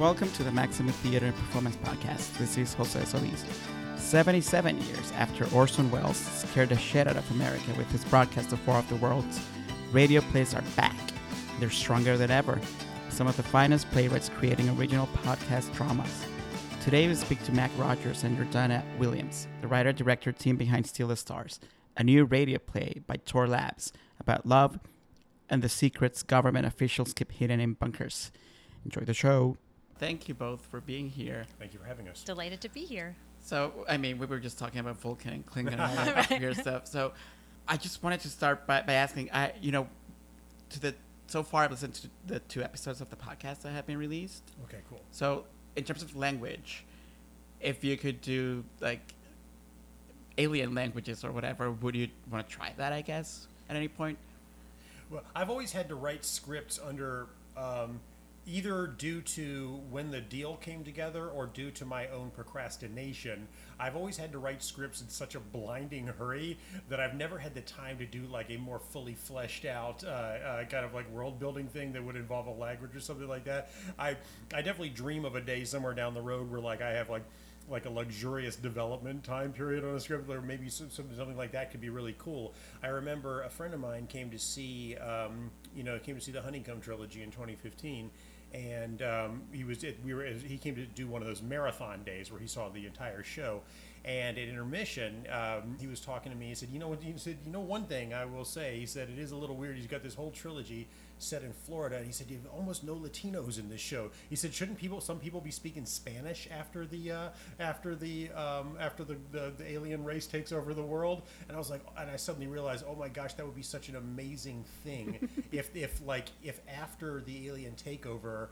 Welcome to the Maxamoo Theater and Performance Podcast. This is Jose Solis. 77 years after Orson Welles scared the shit out of America with his broadcast of War of the Worlds, radio plays are back. They're stronger than ever. Some of the finest playwrights creating original podcast dramas. Today we speak to Mac Rogers and Jordana Williams, the writer-director team behind Steal the Stars, a new radio play by Tor Labs about love and the secrets government officials keep hidden in bunkers. Enjoy the show. Thank you both for being here. Thank you for having us. Delighted to be here. So, I mean, we were just talking about Vulcan and Klingon and all that Right. weird stuff. So, I just wanted to start by, by asking, I, you know, to the so far I've listened to the two episodes of the podcast that have been released. Okay, cool. So, in terms of language, if you could do like alien languages or whatever, would you want to try that? I guess at any point. Well, I've always had to write scripts under um, either due to when the deal came together or due to my own procrastination. I've always had to write scripts in such a blinding hurry that I've never had the time to do like a more fully fleshed out uh, uh, kind of like world building thing that would involve a language or something like that. I I definitely dream of a day somewhere down the road where like I have like like a luxurious development time period on a script, or maybe some, some- something like that could be really cool. I remember a friend of mine came to see, um, you know, came to see the Honeycomb trilogy in 2015, and um, he was at, we were he came to do one of those marathon days where he saw the entire show. And at intermission, um, he was talking to me. He said, "You know what?" He said, "You know one thing I will say." He said, "It is a little weird. He's got this whole trilogy set in Florida, and he said you have almost no Latinos in this show. He said, shouldn't people, some people, be speaking Spanish after the uh, after the um, after the, the the alien race takes over the world? And I was like, and I suddenly realized, oh my gosh, that would be such an amazing thing if if like if after the alien takeover.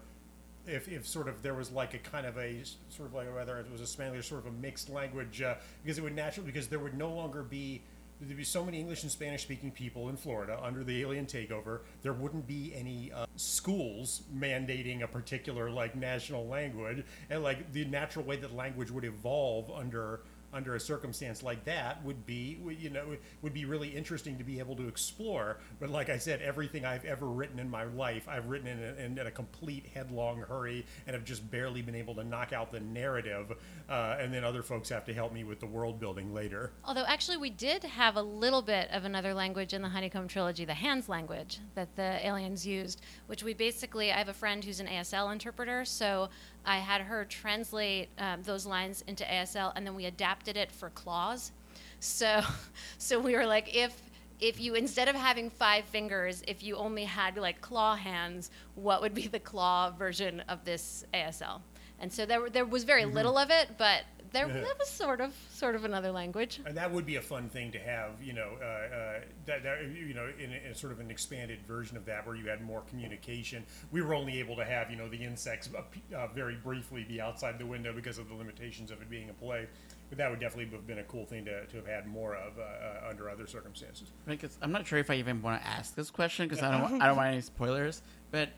If, if sort of there was like a kind of a sort of like whether it was a Spanish or sort of a mixed language uh, because it would naturally because there would no longer be there'd be so many English and Spanish speaking people in Florida under the alien takeover. There wouldn't be any uh, schools mandating a particular like national language, and like the natural way that language would evolve under under a circumstance like that would be you know would be really interesting to be able to explore. But like I said, everything I've ever written in my life, I've written in a, in, in a complete headlong hurry and have just barely been able to knock out the narrative. Uh, and then other folks have to help me with the world building later. Although actually we did have a little bit of another language in the Honeycomb trilogy, the hands language that the aliens used, which we basically I have a friend who's an ASL interpreter, so I had her translate um, those lines into ASL and then we adapted it for claws. So so we were like if if you instead of having five fingers, if you only had like claw hands, what would be the claw version of this ASL? And so there, there was very little of it, but there that was sort of sort of another language. And that would be a fun thing to have, you know, uh, uh, that, that you know, in, a, in sort of an expanded version of that, where you had more communication. We were only able to have, you know, the insects uh, uh, very briefly be outside the window because of the limitations of it being a play. But that would definitely have been a cool thing to, to have had more of uh, uh, under other circumstances. Because I'm not sure if I even want to ask this question because I don't I don't want any spoilers. But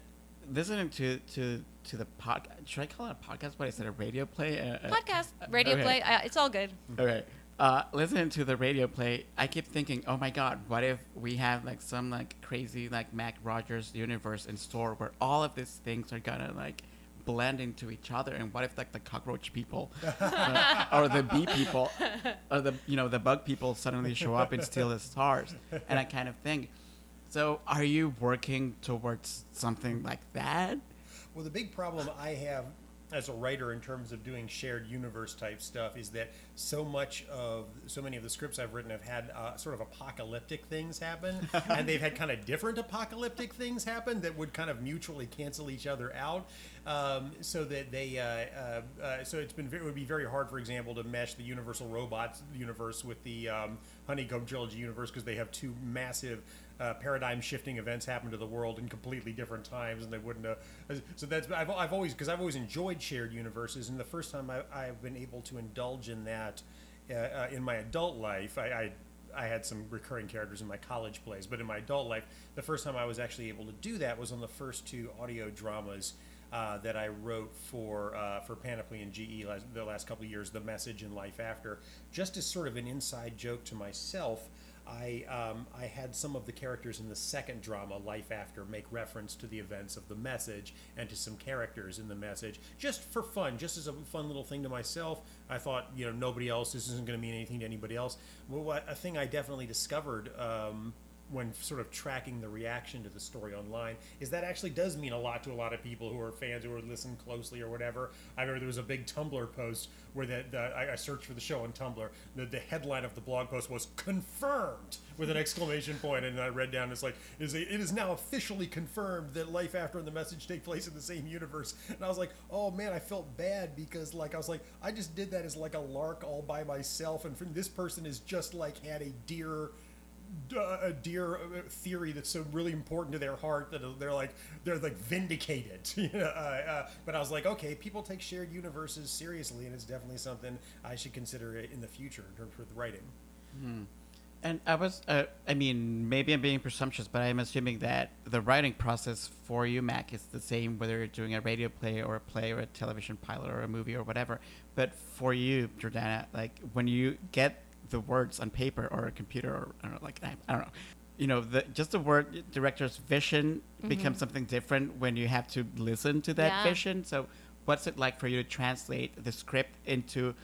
listening to to to the podcast, should I call it a podcast? What is it? A radio play? Uh, uh, Podcast, radio okay. play, uh, it's all good. Okay. Uh, listening to the radio play, I keep thinking, oh my god, what if we have like some like crazy like Mac Rogers universe in store where all of these things are gonna like blend into each other, and what if like the cockroach people uh, or the bee people or the you know the bug people suddenly show up and steal the stars, and I kind of think. So, are you working towards something like that? Well, the big problem I have as a writer in terms of doing shared universe type stuff is that so much of so many of the scripts I've written have had uh, sort of apocalyptic things happen, and they've had kind of different apocalyptic things happen that would kind of mutually cancel each other out. Um, so that they, uh, uh, uh, so it's been very, it would be very hard, for example, to mesh the Universal Robots universe with the um, Honeycomb Trilogy universe because they have two massive uh, paradigm shifting events happen to the world in completely different times, and they wouldn't. have. so that's I've, I've always because I've always enjoyed shared universes, and the first time I, I've been able to indulge in that uh, uh, in my adult life, I. I I had some recurring characters in my college plays, but in my adult life, the first time I was actually able to do that was on the first two audio dramas uh, that I wrote for uh, for Panoply and GE last, the last couple of years, The Message and Life After, just as sort of an inside joke to myself. I um, I had some of the characters in the second drama, Life After, make reference to the events of the message and to some characters in the message, just for fun, just as a fun little thing to myself. I thought, you know, nobody else. This isn't going to mean anything to anybody else. Well, a thing I definitely discovered. Um, when sort of tracking the reaction to the story online is that actually does mean a lot to a lot of people who are fans who are listen closely or whatever. I remember there was a big Tumblr post where the, the I, I, searched for the show on Tumblr. The, the, headline of the blog post was confirmed with an exclamation point, and I read down it's like is, it is now officially confirmed that life after and the message take place in the same universe. And I was like, oh man, I felt bad because like I was like I just did that as like a lark all by myself, and this person is just like had a dear a dear uh, theory that's so really important to their heart that they're like they're like vindicated. you know, uh, uh, but I was like, okay, people take shared universes seriously, and it's definitely something I should consider in the future in terms of writing. Hmm. And I was, uh, I mean, maybe I'm being presumptuous, but I'm assuming that the writing process for you, Mac, is the same whether you're doing a radio play or a play or a television pilot or a movie or whatever. But for you, Jordana, like when you get the words on paper or a computer or I don't know, like I, I don't know. You know, the, just the word director's vision mm-hmm. becomes something different when you have to listen to that yeah. vision. So, what's it like for you to translate the script into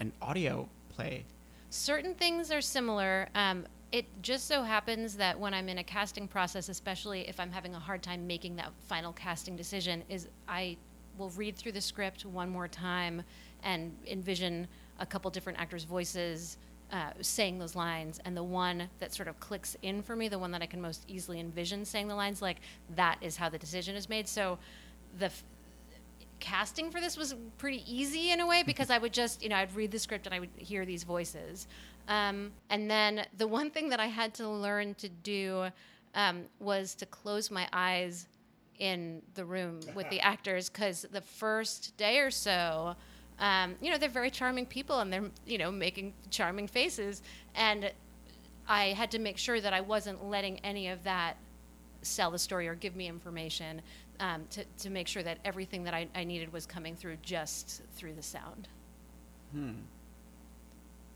an audio play? Certain things are similar. Um, it just so happens that when I'm in a casting process, especially if I'm having a hard time making that final casting decision, is I will read through the script one more time and envision a couple different actors' voices uh, saying those lines, and the one that sort of clicks in for me, the one that I can most easily envision saying the lines, like that is how the decision is made. So the f- casting for this was pretty easy in a way because I would just, you know, I'd read the script and I would hear these voices. Um, and then the one thing that I had to learn to do um, was to close my eyes in the room with the actors because the first day or so, um, you know, they're very charming people and they're, you know, making charming faces. And I had to make sure that I wasn't letting any of that sell the story or give me information um, to, to make sure that everything that I, I needed was coming through just through the sound. Hmm.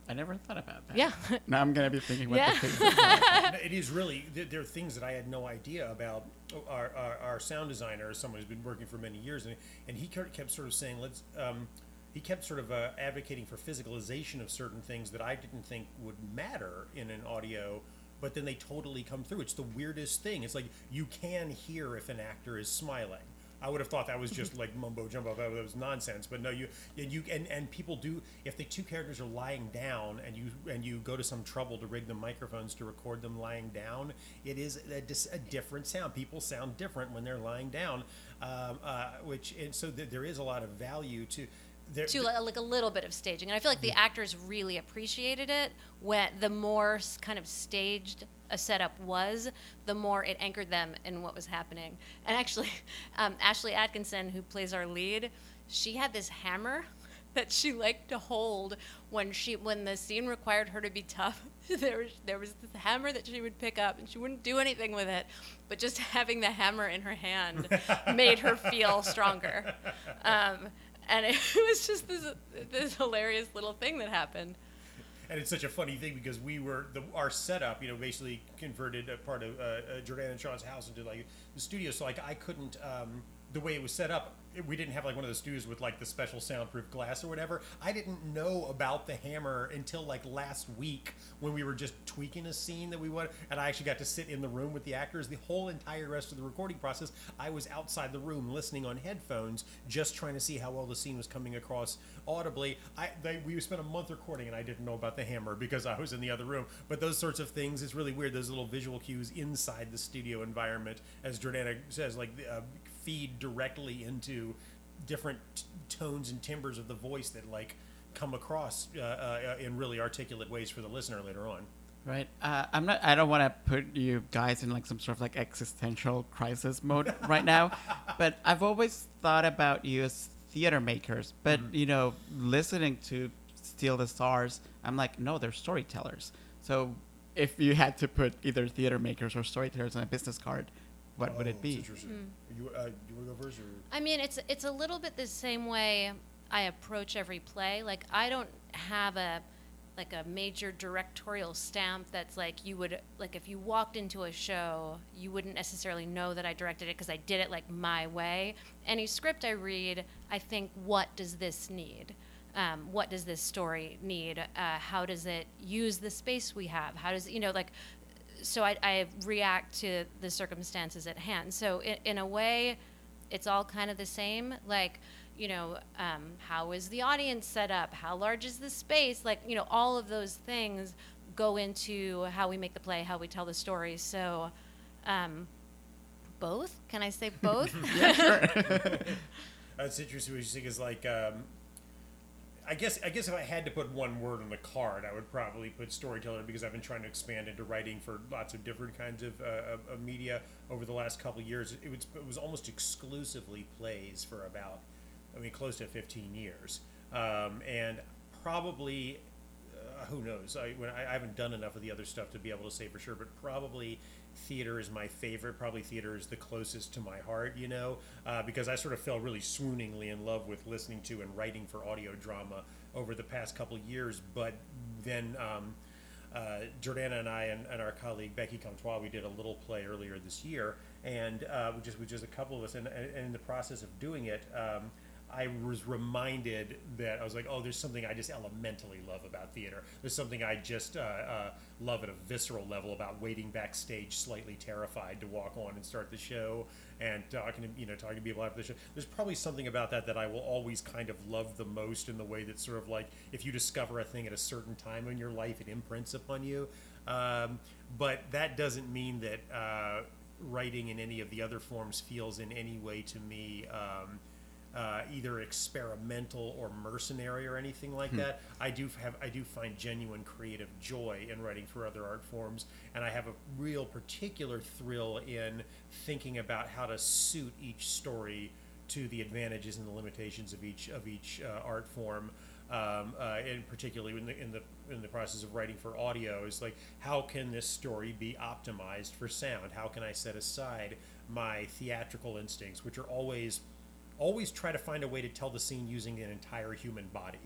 I never thought about that. Yeah. now I'm going to be thinking about yeah. the things. it is really, there are things that I had no idea about. Our, our, our sound designer, someone who's been working for many years, and, and he kept sort of saying, let's, um, he kept sort of uh, advocating for physicalization of certain things that I didn't think would matter in an audio, but then they totally come through. It's the weirdest thing. It's like you can hear if an actor is smiling. I would have thought that was just like mumbo jumbo. That was nonsense. But no, you and you and, and people do. If the two characters are lying down and you and you go to some trouble to rig the microphones to record them lying down, it is a, a different sound. People sound different when they're lying down, um, uh, which and so th- there is a lot of value to there, to like a little bit of staging. And I feel like the actors really appreciated it when the more kind of staged a setup was, the more it anchored them in what was happening. And actually, um, Ashley Atkinson, who plays our lead, she had this hammer that she liked to hold when she when the scene required her to be tough. there was there was this hammer that she would pick up, and she wouldn't do anything with it, but just having the hammer in her hand made her feel stronger. Um, and it was just this this hilarious little thing that happened. And it's such a funny thing because we were the, our setup, you know, basically converted a part of uh, uh, Jordan and Sean's house into like the studio. So like I couldn't, um, the way it was set up, we didn't have like one of those studios with like the special soundproof glass or whatever. I didn't know about the hammer until like last week when we were just tweaking a scene that we wanted, and I actually got to sit in the room with the actors. The whole entire rest of the recording process, I was outside the room listening on headphones, just trying to see how well the scene was coming across audibly. I they, we spent a month recording, and I didn't know about the hammer because I was in the other room. But those sorts of things, it's really weird. Those little visual cues inside the studio environment, as Jordana says, like uh, feed directly into different t- tones and timbers of the voice that like come across uh, uh, in really articulate ways for the listener later on. Right. Uh, I'm not. I don't want to put you guys in like some sort of like existential crisis mode right now, but I've always thought about you as theater makers. But mm-hmm. you know, listening to Steal the Stars, I'm like, no, they're storytellers. So if you had to put either theater makers or storytellers on a business card, what would it oh, be? Mm. You, uh, you want to go first? Or? I mean, it's it's a little bit the same way I approach every play. Like I don't have a like a major directorial stamp that's like you would like if you walked into a show you wouldn't necessarily know that i directed it because i did it like my way any script i read i think what does this need um, what does this story need uh, how does it use the space we have how does you know like so I, I react to the circumstances at hand so in, in a way it's all kind of the same like you know, um, how is the audience set up? How large is the space? Like, you know, all of those things go into how we make the play, how we tell the story. So, um, both? Can I say both? yeah, sure. That's interesting. What you think is like, um, I guess, I guess if I had to put one word on the card, I would probably put storyteller because I've been trying to expand into writing for lots of different kinds of, uh, of, of media over the last couple of years. It was, it was almost exclusively plays for about I mean, close to 15 years, um, and probably, who knows? I, when I, I, haven't done enough of the other stuff to be able to say for sure, but probably theater is my favorite. Probably theater is the closest to my heart, you know, uh, because I sort of fell really swooningly in love with listening to and writing for audio drama over the past couple years. But then. Um, uh, Jordana and I and, and, our colleague Becky Comtois, we did a little play earlier this year, and uh, just with just a couple of us, and, and, in the process of doing it, um, I was reminded that I was like, oh, there's something I just elementally love about theater. There's something I just uh, uh, love at a visceral level about waiting backstage, slightly terrified to walk on and start the show, and talking to you know talking to people after the show. There's probably something about that that I will always kind of love the most in the way that sort of like if you discover a thing at a certain time in your life, it imprints upon you. Um, but that doesn't mean that uh, writing in any of the other forms feels in any way to me. Um, uh, either experimental or mercenary or anything like hmm. that. I do have I do find genuine creative joy in writing for other art forms, and I have a real particular thrill in thinking about how to suit each story to the advantages and the limitations of each of each uh, art form. Um, uh, and particularly in the in the in the process of writing for audio is like how can this story be optimized for sound? How can I set aside my theatrical instincts, which are always always try to find a way to tell the scene using an entire human body.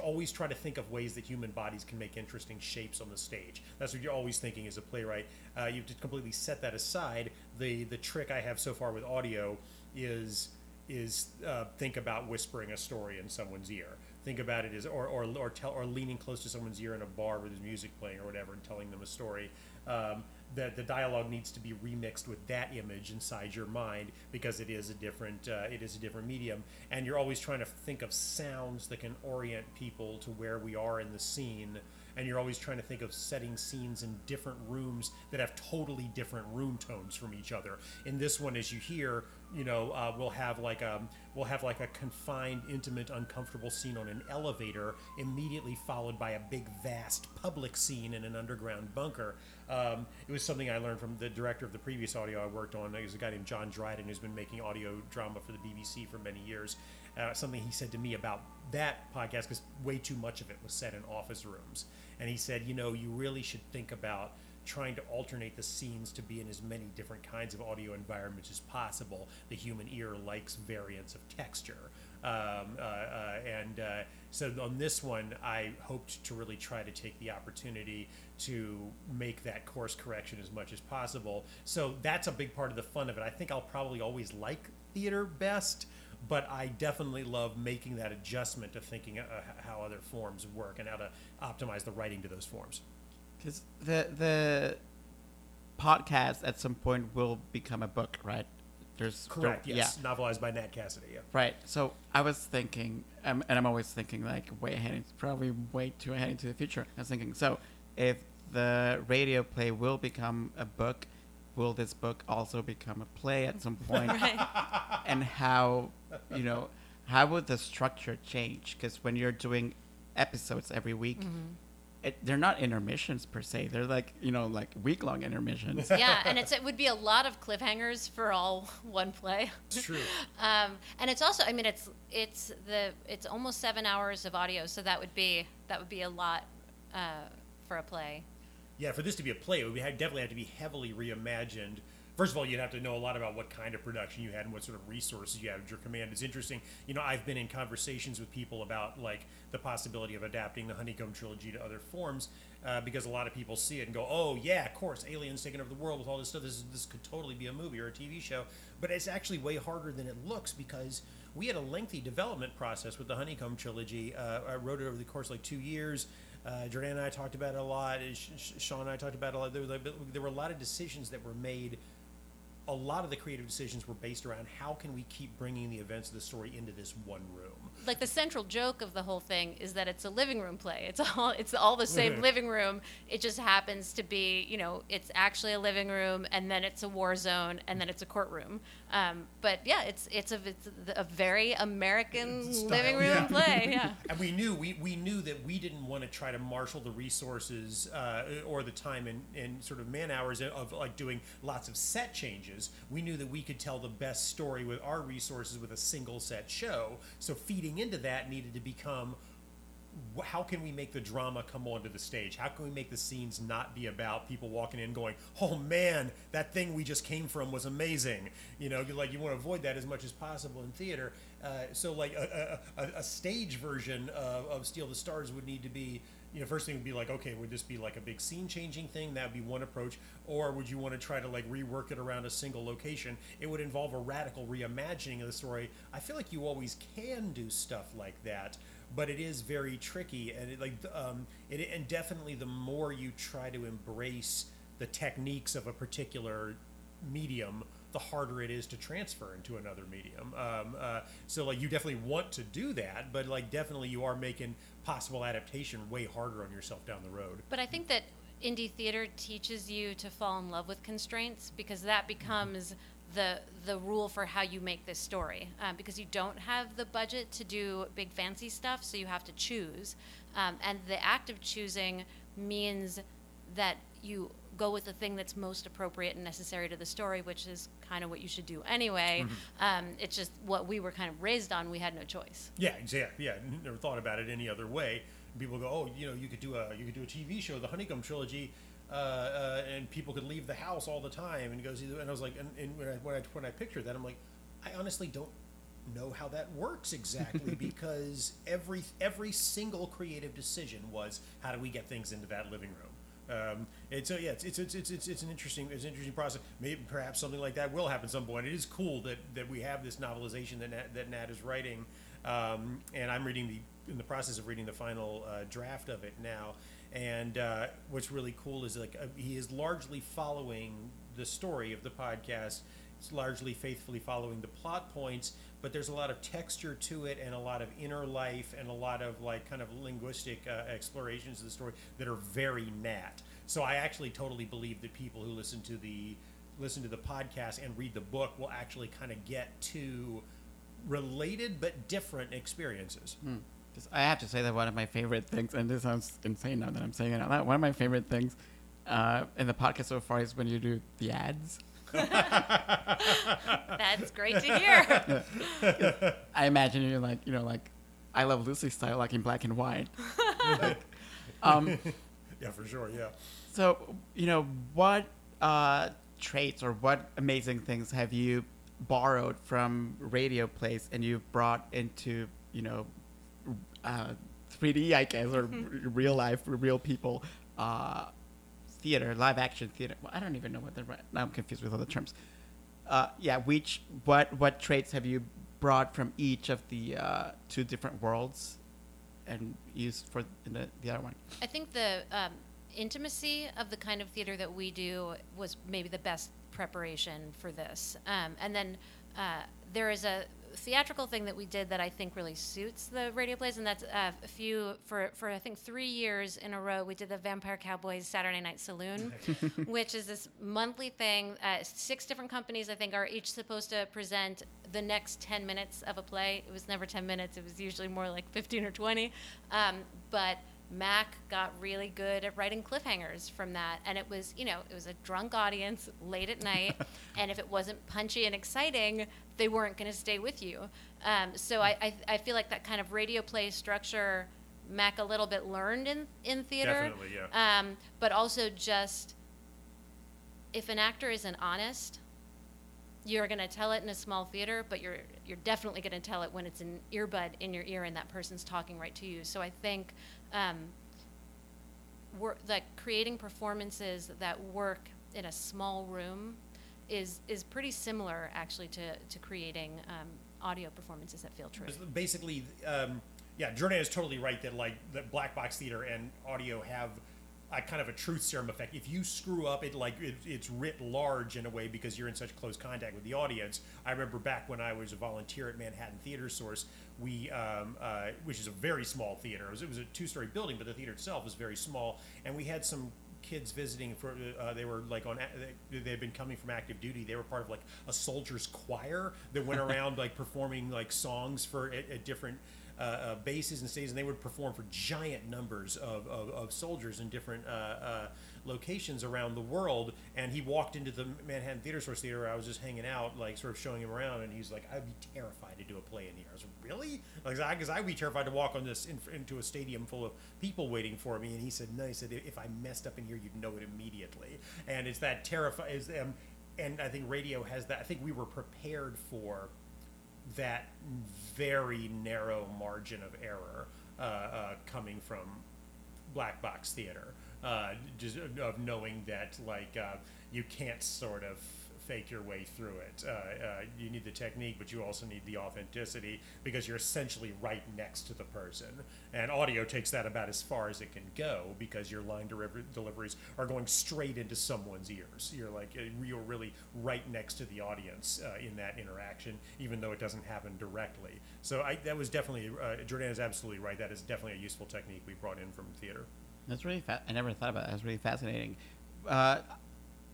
Always try to think of ways that human bodies can make interesting shapes on the stage. That's what you're always thinking as a playwright. Uh, you have to completely set that aside. The the trick I have so far with audio is is uh, think about whispering a story in someone's ear. Think about it as or or or, tell, or leaning close to someone's ear in a bar with music playing or whatever and telling them a story. Um, that the dialogue needs to be remixed with that image inside your mind because it is a different uh, it is a different medium and you're always trying to think of sounds that can orient people to where we are in the scene and you're always trying to think of setting scenes in different rooms that have totally different room tones from each other. In this one, as you hear, you know, uh, we'll have like a we'll have like a confined, intimate, uncomfortable scene on an elevator, immediately followed by a big, vast public scene in an underground bunker. Um, it was something I learned from the director of the previous audio I worked on. He's a guy named John Dryden who's been making audio drama for the BBC for many years. Uh, something he said to me about that podcast because way too much of it was set in office rooms and he said, you know, you really should think about trying to alternate the scenes to be in as many different kinds of audio environments as possible. The human ear likes variants of texture. Um, uh, uh, and uh, so on this one, I hoped to really try to take the opportunity to make that course correction as much as possible. So that's a big part of the fun of it. I think I'll probably always like theater best but I definitely love making that adjustment to thinking uh, how other forms work and how to optimize the writing to those forms. Because the the podcast at some point will become a book, right? There's correct, yes, yeah. novelized by Nat Cassidy. Yeah. Right. So I was thinking, um, and I'm always thinking like way ahead, probably way too ahead into the future. I was thinking, so if the radio play will become a book, will this book also become a play at some point? right. And how, you know, how would the structure change? Because when you're doing episodes every week, mm-hmm. It, they're not intermissions per se. They're like you know like week long intermissions. Yeah, and it's it would be a lot of cliffhangers for all one play. It's true. um, and it's also I mean it's it's the it's almost seven hours of audio, so that would be that would be a lot uh, for a play yeah, for this to be a play, it would definitely have to be heavily reimagined first of all, you'd have to know a lot about what kind of production you had and what sort of resources you had at your command. It's interesting. You know, I've been in conversations with people about like the possibility of adapting the Honeycomb trilogy to other forms uh, because a lot of people see it and go, "Oh yeah, of course, aliens taking over the world with all this stuff. This this could totally be a movie or a TV show." But it's actually way harder than it looks because we had a lengthy development process with the Honeycomb trilogy. Uh, I wrote it over the course of like two years. Uh, Jordan and I talked about it a lot. Sean and I talked about it a lot. There, there were a lot of decisions that were made a lot of the creative decisions were based around how can we keep bringing the events of the story into this one room. like the central joke of the whole thing is that it's a living room play. It's all it's all the same Mhm. living room. It just happens to be, you know, it's actually a living room, and then it's a war zone, and then it's a courtroom. Um, but yeah, it's it's a it's a very American Style, living room yeah. play. Yeah. And we knew we, we knew that we didn't want to try to marshal the resources uh, or the time and, and sort of man hours of like doing lots of set changes. We knew that we could tell the best story with our resources with a single set show. So feeding into that needed to become wh- how can we make the drama come onto the stage? How can we make the scenes not be about people walking in going, "Oh man, that thing we just came from was amazing." You know, like you want to avoid that as much as possible in theater. Uh, so, like a, a, a, stage version of, of Steal the Stars would need to be. You know, first thing would be like, okay, would this be like a big scene changing thing? That would be one approach. Or would you want to try to like rework it around a single location? It would involve a radical reimagining of the story. I feel like you always can do stuff like that but it is very tricky and it, like um, it, and definitely the more you try to embrace the techniques of a particular medium the harder it is to transfer into another medium. Um, uh, so like you definitely want to do that but like definitely you are making possible adaptation way harder on yourself down the road. But I think that indie theater teaches you to fall in love with constraints because that becomes the the rule for how you make this story. Um, because you don't have the budget to do big fancy stuff, so you have to choose. Um, and the act of choosing means that you go with the thing that's most appropriate and necessary to the story, which is kind of what you should do anyway. Um, it's just what we were kind of raised on. We had no choice. Yeah, exactly. Yeah, never thought about it any other way. People go, oh, you know, you could do a you could do a TV show, the Honeycomb Trilogy, uh, uh, and people could leave the house all the time. And goes, and I was like, and, and when I when I when I pictured that, I'm like, I honestly don't know how that works exactly because every every single creative decision was how do we get things into that living room. Um, and so yeah, it's it's, it's it's it's it's an interesting it's an interesting process. Maybe perhaps something like that will happen at some point. It is cool that that we have this novelization that Nat, that Nat is writing, um, and I'm reading the in the process of reading the final uh, draft of it now. And uh, what's really cool is like uh, he is largely following the story of the podcast. It's largely faithfully following the plot points, but there's a lot of texture to it and a lot of inner life and a lot of like kind of linguistic uh, explorations of the story that are very Nat. So I actually totally believe that people who listen to the listen to the podcast and read the book will actually kind of get to related but different experiences. Just, I have to say that one of my favorite things, and this sounds insane now that I'm saying it out loud. One of my favorite things uh, in the podcast so far is when you do the ads. That's great to hear. I imagine you're like, you know, like I Love Lucy style, like in black and white. Like, um, Yeah, for sure. Yeah. so, you know, what uh, traits or what amazing things have you borrowed from radio plays and you've brought into, you know, uh, 3D, I guess, or r- real life, real people uh, theater, live action theater. Well, I don't even know what the right. Now I'm confused with other terms. Uh, yeah, which what what traits have you brought from each of the uh, two different worlds and used for in the, the other one? I think the um, intimacy of the kind of theater that we do was maybe the best preparation for this. Um, and then uh, there is a theatrical thing that we did that I think really suits the radio plays, and that's uh, a few for for I think three years in a row. We did the Vampire Cowboys Saturday Night Saloon, which is this monthly thing. Uh, six different companies I think are each supposed to present the next ten minutes of a play. It was never ten minutes; it was usually more like fifteen or twenty. Um, but Mac got really good at writing cliffhangers from that. And it was, you know, it was a drunk audience late at night. and if it wasn't punchy and exciting, they weren't going to stay with you. Um, so I, I, I feel like that kind of radio play structure, Mac a little bit learned in, in theater. Definitely, yeah. Um, but also just if an actor isn't honest you're going to tell it in a small theater, but you're you're definitely going to tell it when it's an earbud in your ear and that person's talking right to you. So I think um, we're like creating performances that work in a small room is is pretty similar actually to to creating um, audio performances that feel true. Basically, um, yeah, Jordan is totally right that like that black box theater and audio have a kind of a truth serum effect. If you screw up, it like it, it's writ large in a way because you're in such close contact with the audience. I remember back when I was a volunteer at Manhattan Theater Source, we um, uh, which is a very small theater. It was, it was a two-story building, but the theater itself was very small, and we had some kids visiting for uh, they were like on they, they had been coming from active duty they were part of like a soldiers choir that went around like performing like songs for at, at different uh, uh, bases and states, and they would perform for giant numbers of, of, of soldiers in different uh, uh, locations around the world. And he walked into the Manhattan Theater Source Theater. I was just hanging out, like sort of showing him around, and he's like, "I'd be terrified to do a play in here." I was like, "Really?" Like, because I'd be terrified to walk on this in, into a stadium full of people waiting for me. And he said, "No," he said, "If I messed up in here, you'd know it immediately." And it's that terrifying. Um, and I think radio has that. I think we were prepared for that very narrow margin of error uh, uh, coming from black box theater, uh, just of knowing that like uh, you can't sort of fake your way through it. Uh, uh, you need the technique, but you also need the authenticity because you're essentially right next to the person. And audio takes that about as far as it can go because your line deliver- deliveries are going straight into someone's ears. You're like uh, you're really right next to the audience uh, in that interaction, even though it doesn't happen directly. So I, that was definitely uh, Jordan is absolutely right. That is definitely a useful technique we brought in from theater. That's really fa- I never thought about that. That's really fascinating. Uh,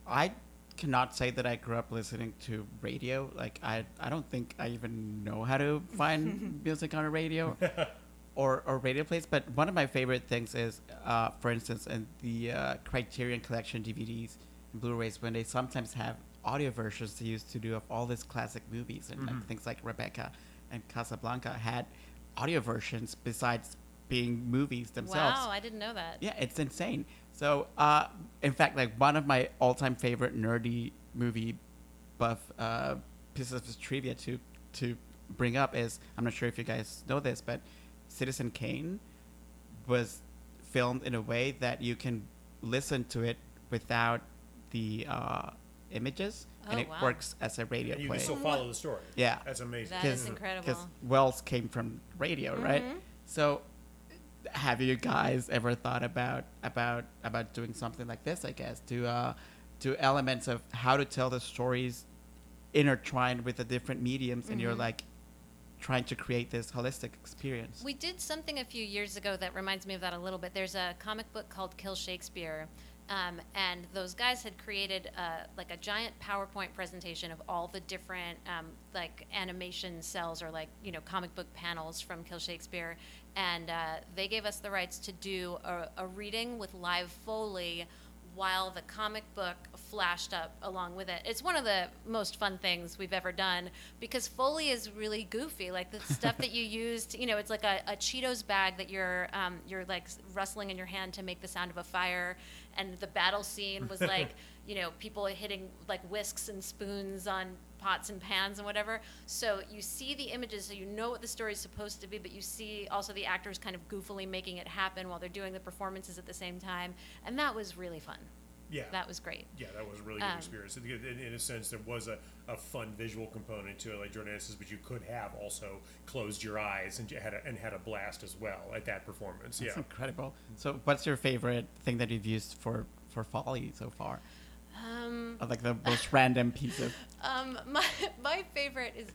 I cannot say that I grew up listening to radio. Like I, I don't think I even know how to find music on a radio or, or radio plays. But one of my favorite things is, uh, for instance, in the uh, Criterion Collection DVDs and Blu-rays, when they sometimes have audio versions they used to do of all these classic movies and like, things like Rebecca and Casablanca had audio versions besides being movies themselves. Wow, I didn't know that. Yeah, it's insane. So, uh, in fact, like one of my all-time favorite nerdy movie buff uh, pieces of trivia to to bring up is I'm not sure if you guys know this, but Citizen Kane was filmed in a way that you can listen to it without the uh, images, and Oh, it wow. works as a radio And you play. can still follow the story. Yeah. that's amazing. That is incredible. Because Welles came from radio, right? Mhm. So, have you guys ever thought about about about doing something like this? I guess to uh, to elements of how to tell the stories intertwined with the different mediums, and you're Mhm. like trying to create this holistic experience. We did something a few years ago that reminds me of that a little bit. There's a comic book called Kill Shakespeare, um, and those guys had created uh, like a giant PowerPoint presentation of all the different um, like animation cells or like you know comic book panels from Kill Shakespeare, and uh, they gave us the rights to do a, a reading with live foley while the comic book flashed up along with it. It's one of the most fun things we've ever done because Foley is really goofy. Like the stuff that you used, you know, it's like a, a Cheetos bag that you're um, you're like rustling in your hand to make the sound of a fire, and the battle scene was like, you know, people hitting like whisks and spoons on pots and pans and whatever. So you see the images, so you know what the story is supposed to be, but you see also the actors kind of goofily making it happen while they're doing the performances at the same time, and that was really fun. Yeah, That was great. yeah, that was a really good Um, experience. In, in, in a sense, there was a, a fun visual component to it, like Jordan says, but you could have also closed your eyes and you had a, and had a blast as well at that performance. That's yeah. incredible. So, what's your favorite thing that you've used for for Foley so far? Um, like the most random piece of um, my my favorite is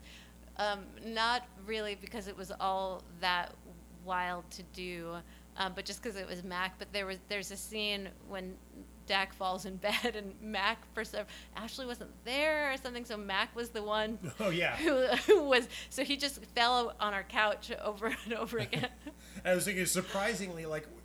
um, not really because it was all that wild to do, um, but just because it was Mac. But there was there's a scene when Dak falls in bed and Mac for some Ashley wasn't there or something, so Mac was the one Oh yeah. who, who was so he just fell on our couch over and over again. I was thinking, surprisingly, like when,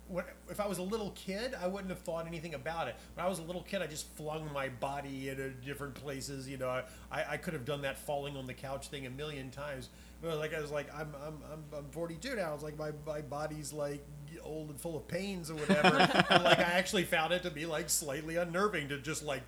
if I was a little kid, I wouldn't have thought anything about it. When I was a little kid, I just flung my body into different places. You know, I, I, could have done that falling on the couch thing a million times. But like I was like, I'm I'm, I'm, I'm 42 now. It's like my, my body's like old and full of pains or whatever. and like I actually found it to be like slightly unnerving to just like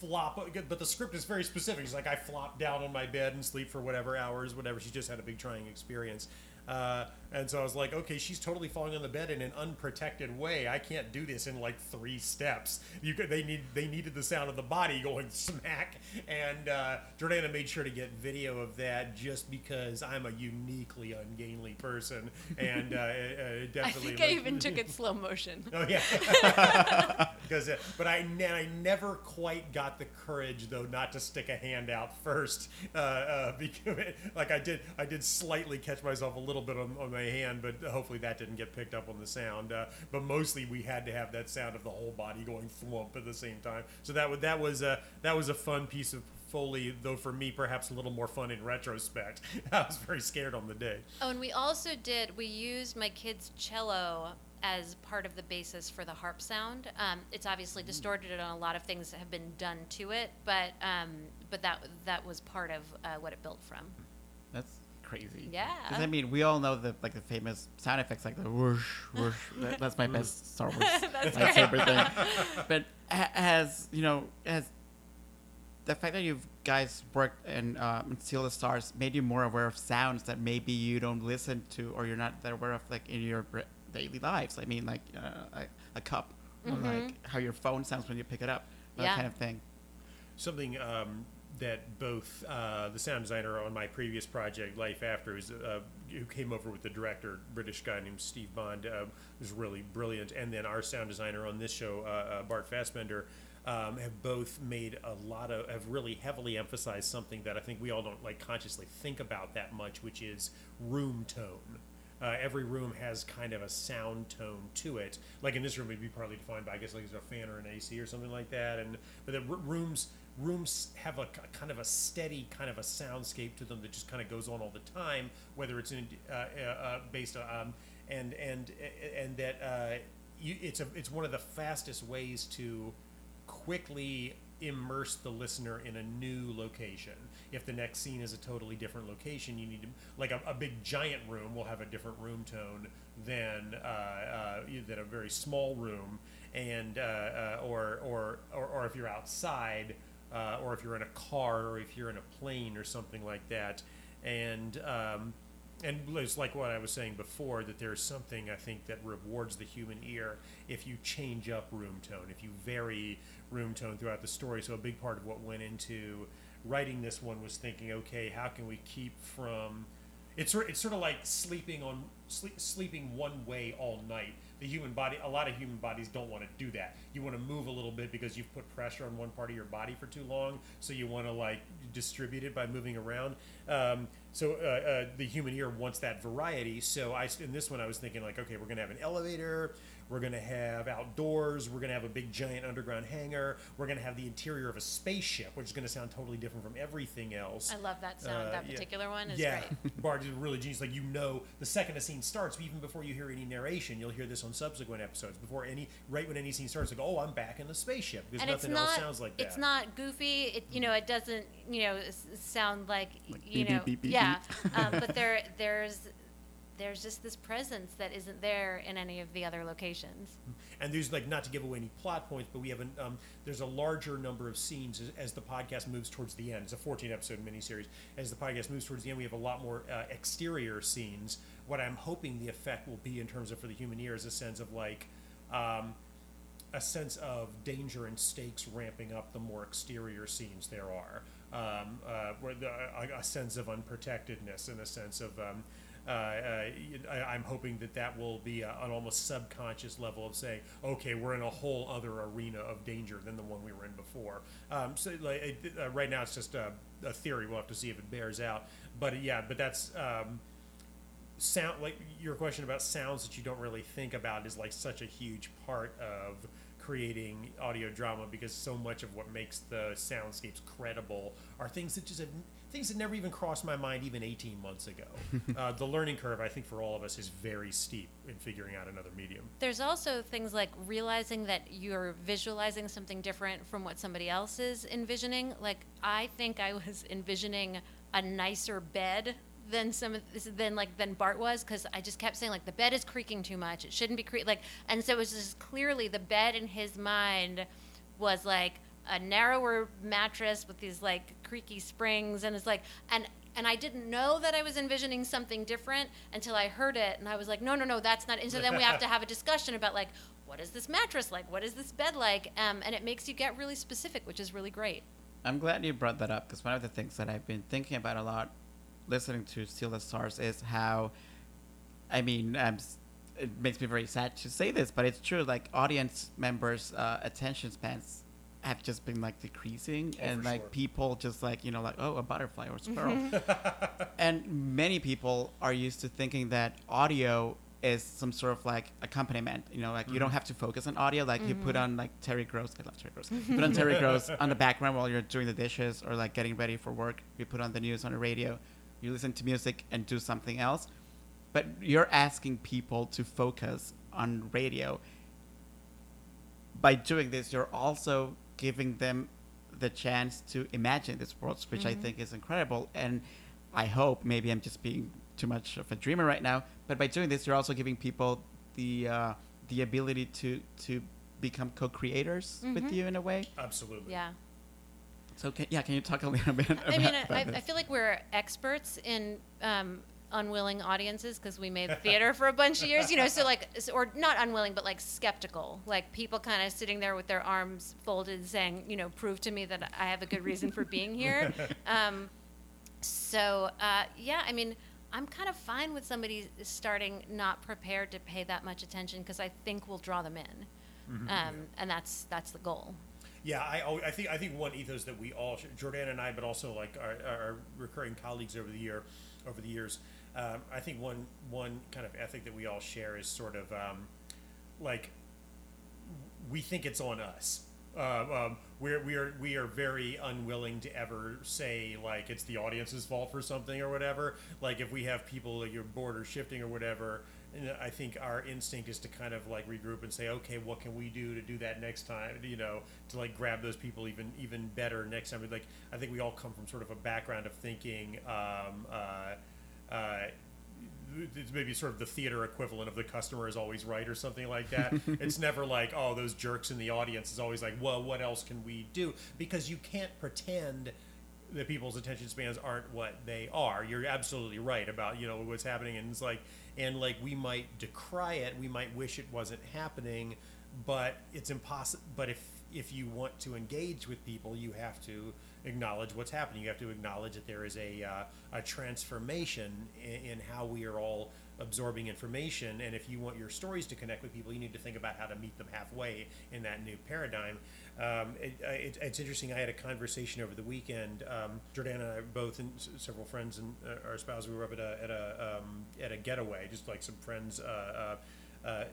flop. But the script is very specific. She's like, I flop down on my bed and sleep for whatever hours, whatever. She just had a big trying experience. Uh, and so I was like, okay, she's totally falling on the bed in an unprotected way. I can't do this in like three steps. You could, they need they needed the sound of the body going smack, and uh, Jordana made sure to get video of that just because I'm a uniquely ungainly person, and uh, it, definitely. I think I even took it slow motion. Oh yeah, because uh, but I, I never quite got the courage though not to stick a hand out first, uh, uh, because like I did I did slightly catch myself a little little bit on, on, my hand, but hopefully that didn't get picked up on the sound. Uh, but mostly we had to have that sound of the whole body going thwomp at the same time. So that that was a that was a fun piece of Foley, though for me perhaps a little more fun in retrospect. I was very scared on the day. Oh, and we also did we used my kid's cello as part of the basis for the harp sound. Um, it's obviously distorted on a lot of things that have been done to it, but um, but that that was part of uh, what it built from. That's crazy. Yeah. Because I mean, we all know the like the famous sound effects, like the whoosh whoosh. that, that's my best Star Wars lightsaber thing. But ha- has you know has the fact that you guys worked in um, Steal the Stars made you more aware of sounds that maybe you don't listen to or you're not that aware of like in your daily lives. I mean, like uh, a, a, cup, mm-hmm. or like how your phone sounds when you pick it up, that yeah. kind of thing. Something um, that both uh, the sound designer on my previous project, Life After, uh, who came over with the director, British guy named Steve Bond, uh, was really brilliant, and then our sound designer on this show, uh, uh, Bart Fasbender. Um, have both made a lot of have really heavily emphasized something that I think we all don't like consciously think about that much, which is room tone. Uh, every room has kind of a sound tone to it. Like in this room, it'd be partly defined by I guess like a fan or an AC or something like that. And but the r- rooms rooms have a, a, kind of a steady kind of a soundscape to them that just kind of goes on all the time, whether it's in, uh, uh, uh based on um, and and and that uh, you, it's a it's one of the fastest ways to quickly immerse the listener in a new location. If the next scene is a totally different location, you need to like a, a big giant room will have a different room tone than uh, uh, than a very small room, and or, or or or if you're outside uh, or if you're in a car, or if you're in a plane, or something like that. And um, and it's like what I was saying before that there's something I think that rewards the human ear if you change up room tone, if you vary room tone throughout the story. So a big part of what went into writing this one was thinking, okay, how can we keep from it's it's sort of like sleeping on sleep, sleeping one way all night the human body a lot of human bodies don't want to do that. You want to move a little bit because you've put pressure on one part of your body for too long so you want to like distribute it by moving around. Um, so uh, uh, the human ear wants that variety so i in this one i was thinking like okay we're going to have an elevator we're going to have outdoors. We're going to have a big giant underground hangar. We're going to have the interior of a spaceship, which is going to sound totally different from everything else. I love that sound. Uh, that particular yeah. one is yeah. great. Bart is really genius. Like you know, the second a scene starts, even before you hear any narration, you'll hear this on subsequent episodes. Before any, right when any scene starts, like, oh, I'm back in the spaceship because and nothing not, else sounds like that. It's not goofy. It, you know, it doesn't, you know, sound like, like you beep, know, beep, beep, yeah. um, but there, there's there's just this presence that isn't there in any of the other locations. And there's like not to give away any plot points, but we have an um, there's a larger number of scenes as, as, the podcast moves towards the end. It's a 14 episode miniseries. As the podcast moves towards the end, we have a lot more uh, exterior scenes. What I'm hoping the effect will be in terms of for the human ear is a sense of like. Um, a sense of danger and stakes ramping up the more exterior scenes there are. Um, uh, where the, a, a, sense of unprotectedness and a sense of um, uh, I, am hoping that that will be a, an almost subconscious level of saying, okay, we're in a whole other arena of danger than the one we were in before. Um, so like, uh, right now, it's just a, a, theory. We'll have to see if it bears out. But yeah, but that's. Um, sound like your question about sounds that you don't really think about is like such a huge part of creating audio drama because so much of what makes the soundscapes credible are things that just have things that never even crossed my mind even 18 months ago. uh, the learning curve, I think, for all of us is very steep in figuring out another medium. There's also things like realizing that you're visualizing something different from what somebody else is envisioning. Like, I think I was envisioning a nicer bed than some than like than Bart was because I just kept saying like the bed is creaking too much. It shouldn't be cre-, like, and so it was just clearly the bed in his mind was like a narrower mattress with these like creaky springs, and it's like and and I didn't know that I was envisioning something different until I heard it, and I was like, no, no, no, that's not. And so then we have to have a discussion about like, what is this mattress like? What is this bed like? Um, and it makes you get really specific, which is really great. I'm glad you brought that up because one of the things that I've been thinking about a lot, listening to Steal the Stars, is how, I mean, um, it makes me very sad to say this, but it's true. Like audience members' uh, attention spans have just been like decreasing, Oh, and like sure. people just like you know like oh a butterfly or a squirrel, mm-hmm. and many people are used to thinking that audio is some sort of like accompaniment. You know, like you mm-hmm. don't have to focus on audio. Like you put mm-hmm. on like Terry Gross. I love Terry Gross. You put on Terry Gross on the background while you're doing the dishes or like getting ready for work. You put on the news on the radio. You listen to music and do something else. But you're asking people to focus on radio. By doing this, you're also giving them the chance to imagine this world, which I think is incredible. And I hope maybe I'm just being too much of a dreamer right now. But by doing this, you're also giving people the uh, the ability to to become co-creators with you in a way. Absolutely. Yeah. So can, yeah, can you talk a little bit about, I mean, I, about I, this? I feel like we're experts in um, unwilling audiences because we made theater for a bunch of years, you know. So like, or not unwilling, but like skeptical, like people kind of sitting there with their arms folded, saying, you know, prove to me that I have a good reason for being here. Um, so uh, yeah, I mean, I'm kind of fine with somebody starting not prepared to pay that much attention because I think we'll draw them in, um, and that's that's the goal. Yeah, I, I think I think one ethos that we all, Jordan and I, but also like our, our recurring colleagues over the year, over the years, um, I think one one kind of ethic that we all share is sort of um, like we think it's on us. Uh, um, we're we are we are very unwilling to ever say like it's the audience's fault for something or whatever. Like if we have people like you're bored or shifting or whatever, and I think our instinct is to kind of like regroup and say, okay, what can we do to do that next time? You know, to like grab those people even even better next time. Like I think we all come from sort of a background of thinking. Um, uh, uh, it's maybe sort of the theater equivalent of the customer is always right or something like that. it's never like, oh, those jerks in the audience. It's always like, well, what else can we do? Because you can't pretend that people's attention spans aren't what they are. You're absolutely right about you know what's happening, and it's like, and like we might decry it, we might wish it wasn't happening, but it's impossible. But if if you want to engage with people, you have to acknowledge what's happening. You have to acknowledge that there is a uh, a transformation in, in how we are all absorbing information. And if you want your stories to connect with people, you need to think about how to meet them halfway in that new paradigm. Um, it, uh, it, it's interesting. I had a conversation over the weekend. Um, Jordana and I both, and s- several friends and uh, our spouse, we were up at a at a um, at a getaway, just like some friends. Uh, uh,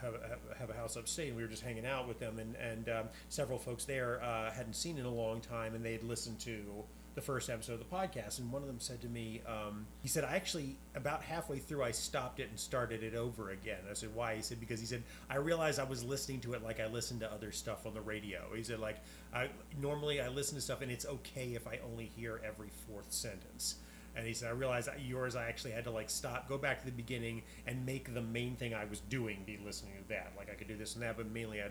have, have- have a house upstate, and we were just hanging out with them, and and um, several folks there uh, hadn't seen in a long time, and they had listened to the first episode of the podcast, and one of them said to me, um, he said, I actually about halfway through, I stopped it and started it over again. I said, why? He said, because he said I realized I was listening to it like I listened to other stuff on the radio. He said, like I normally I listen to stuff, and it's okay if I only hear every fourth sentence. And he said, I realized that yours, I actually had to like stop, go back to the beginning, and make the main thing I was doing be listening to that. Like I could do this and that, but mainly I.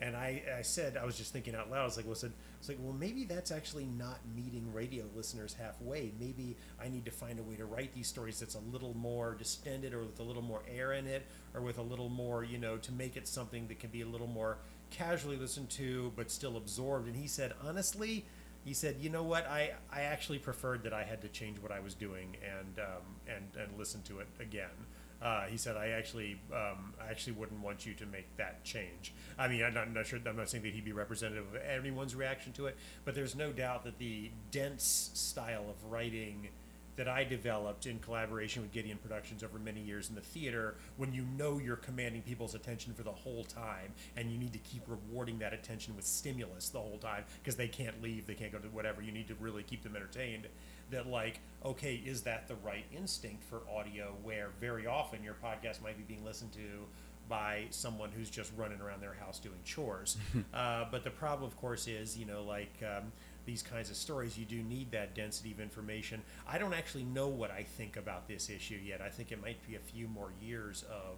And I, I said, I was just thinking out loud. I was like, well, said, I was like, well, maybe that's actually not meeting radio listeners halfway. Maybe I need to find a way to write these stories that's a little more distended, or with a little more air in it, or with a little more, you know, to make it something that can be a little more casually listened to, but still absorbed. And he said, honestly, he said, "You know what? I, I actually preferred that I had to change what I was doing and um, and and listen to it again." Uh, he said, "I actually um, I actually wouldn't want you to make that change." I mean, I'm not, I'm not sure. I'm not saying that he'd be representative of anyone's reaction to it, but there's no doubt that the dense style of writing that I developed in collaboration with Gideon Productions over many years in the theater, when you know you're commanding people's attention for the whole time, and you need to keep rewarding that attention with stimulus the whole time because they can't leave, they can't go to whatever. You need to really keep them entertained. That like, okay, is that the right instinct for audio? Where very often your podcast might be being listened to by someone who's just running around their house doing chores. uh, but the problem, of course, is you know like. Um, these kinds of stories, you do need that density of information. I don't actually know what I think about this issue yet. I think it might be a few more years of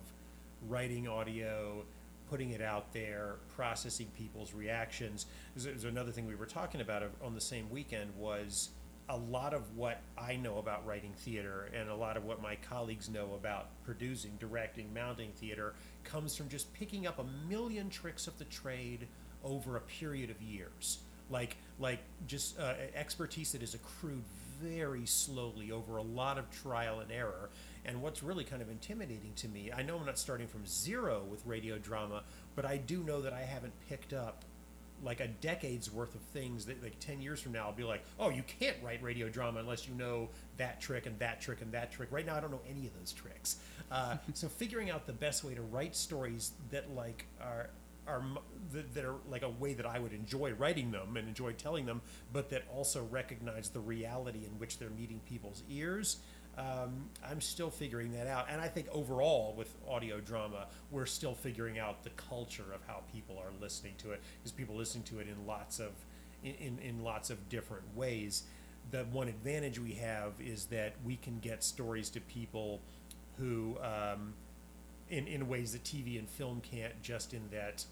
writing audio, putting it out there, processing people's reactions. There's, another thing we were talking about on the same weekend was a lot of what I know about writing theater and a lot of what my colleagues know about producing, directing, mounting theater comes from just picking up a million tricks of the trade over a period of years. Like, like just uh, expertise that is accrued very slowly over a lot of trial and error. And what's really kind of intimidating to me, I know I'm not starting from zero with radio drama, but I do know that I haven't picked up like a decade's worth of things that like 10 years from now I'll be like, oh, you can't write radio drama unless you know that trick and that trick and that trick. Right now, I don't know any of those tricks. Uh, so figuring out the best way to write stories that like are are that, are like a way that I would enjoy writing them and enjoy telling them, but that also recognize the reality in which they're meeting people's ears. Um, I'm still figuring that out, and I think overall with audio drama, we're still figuring out the culture of how people are listening to it, because people listen to it in lots of in, in lots of different ways. The one advantage we have is that we can get stories to people who, um, in in ways that TV and film can't. Just in that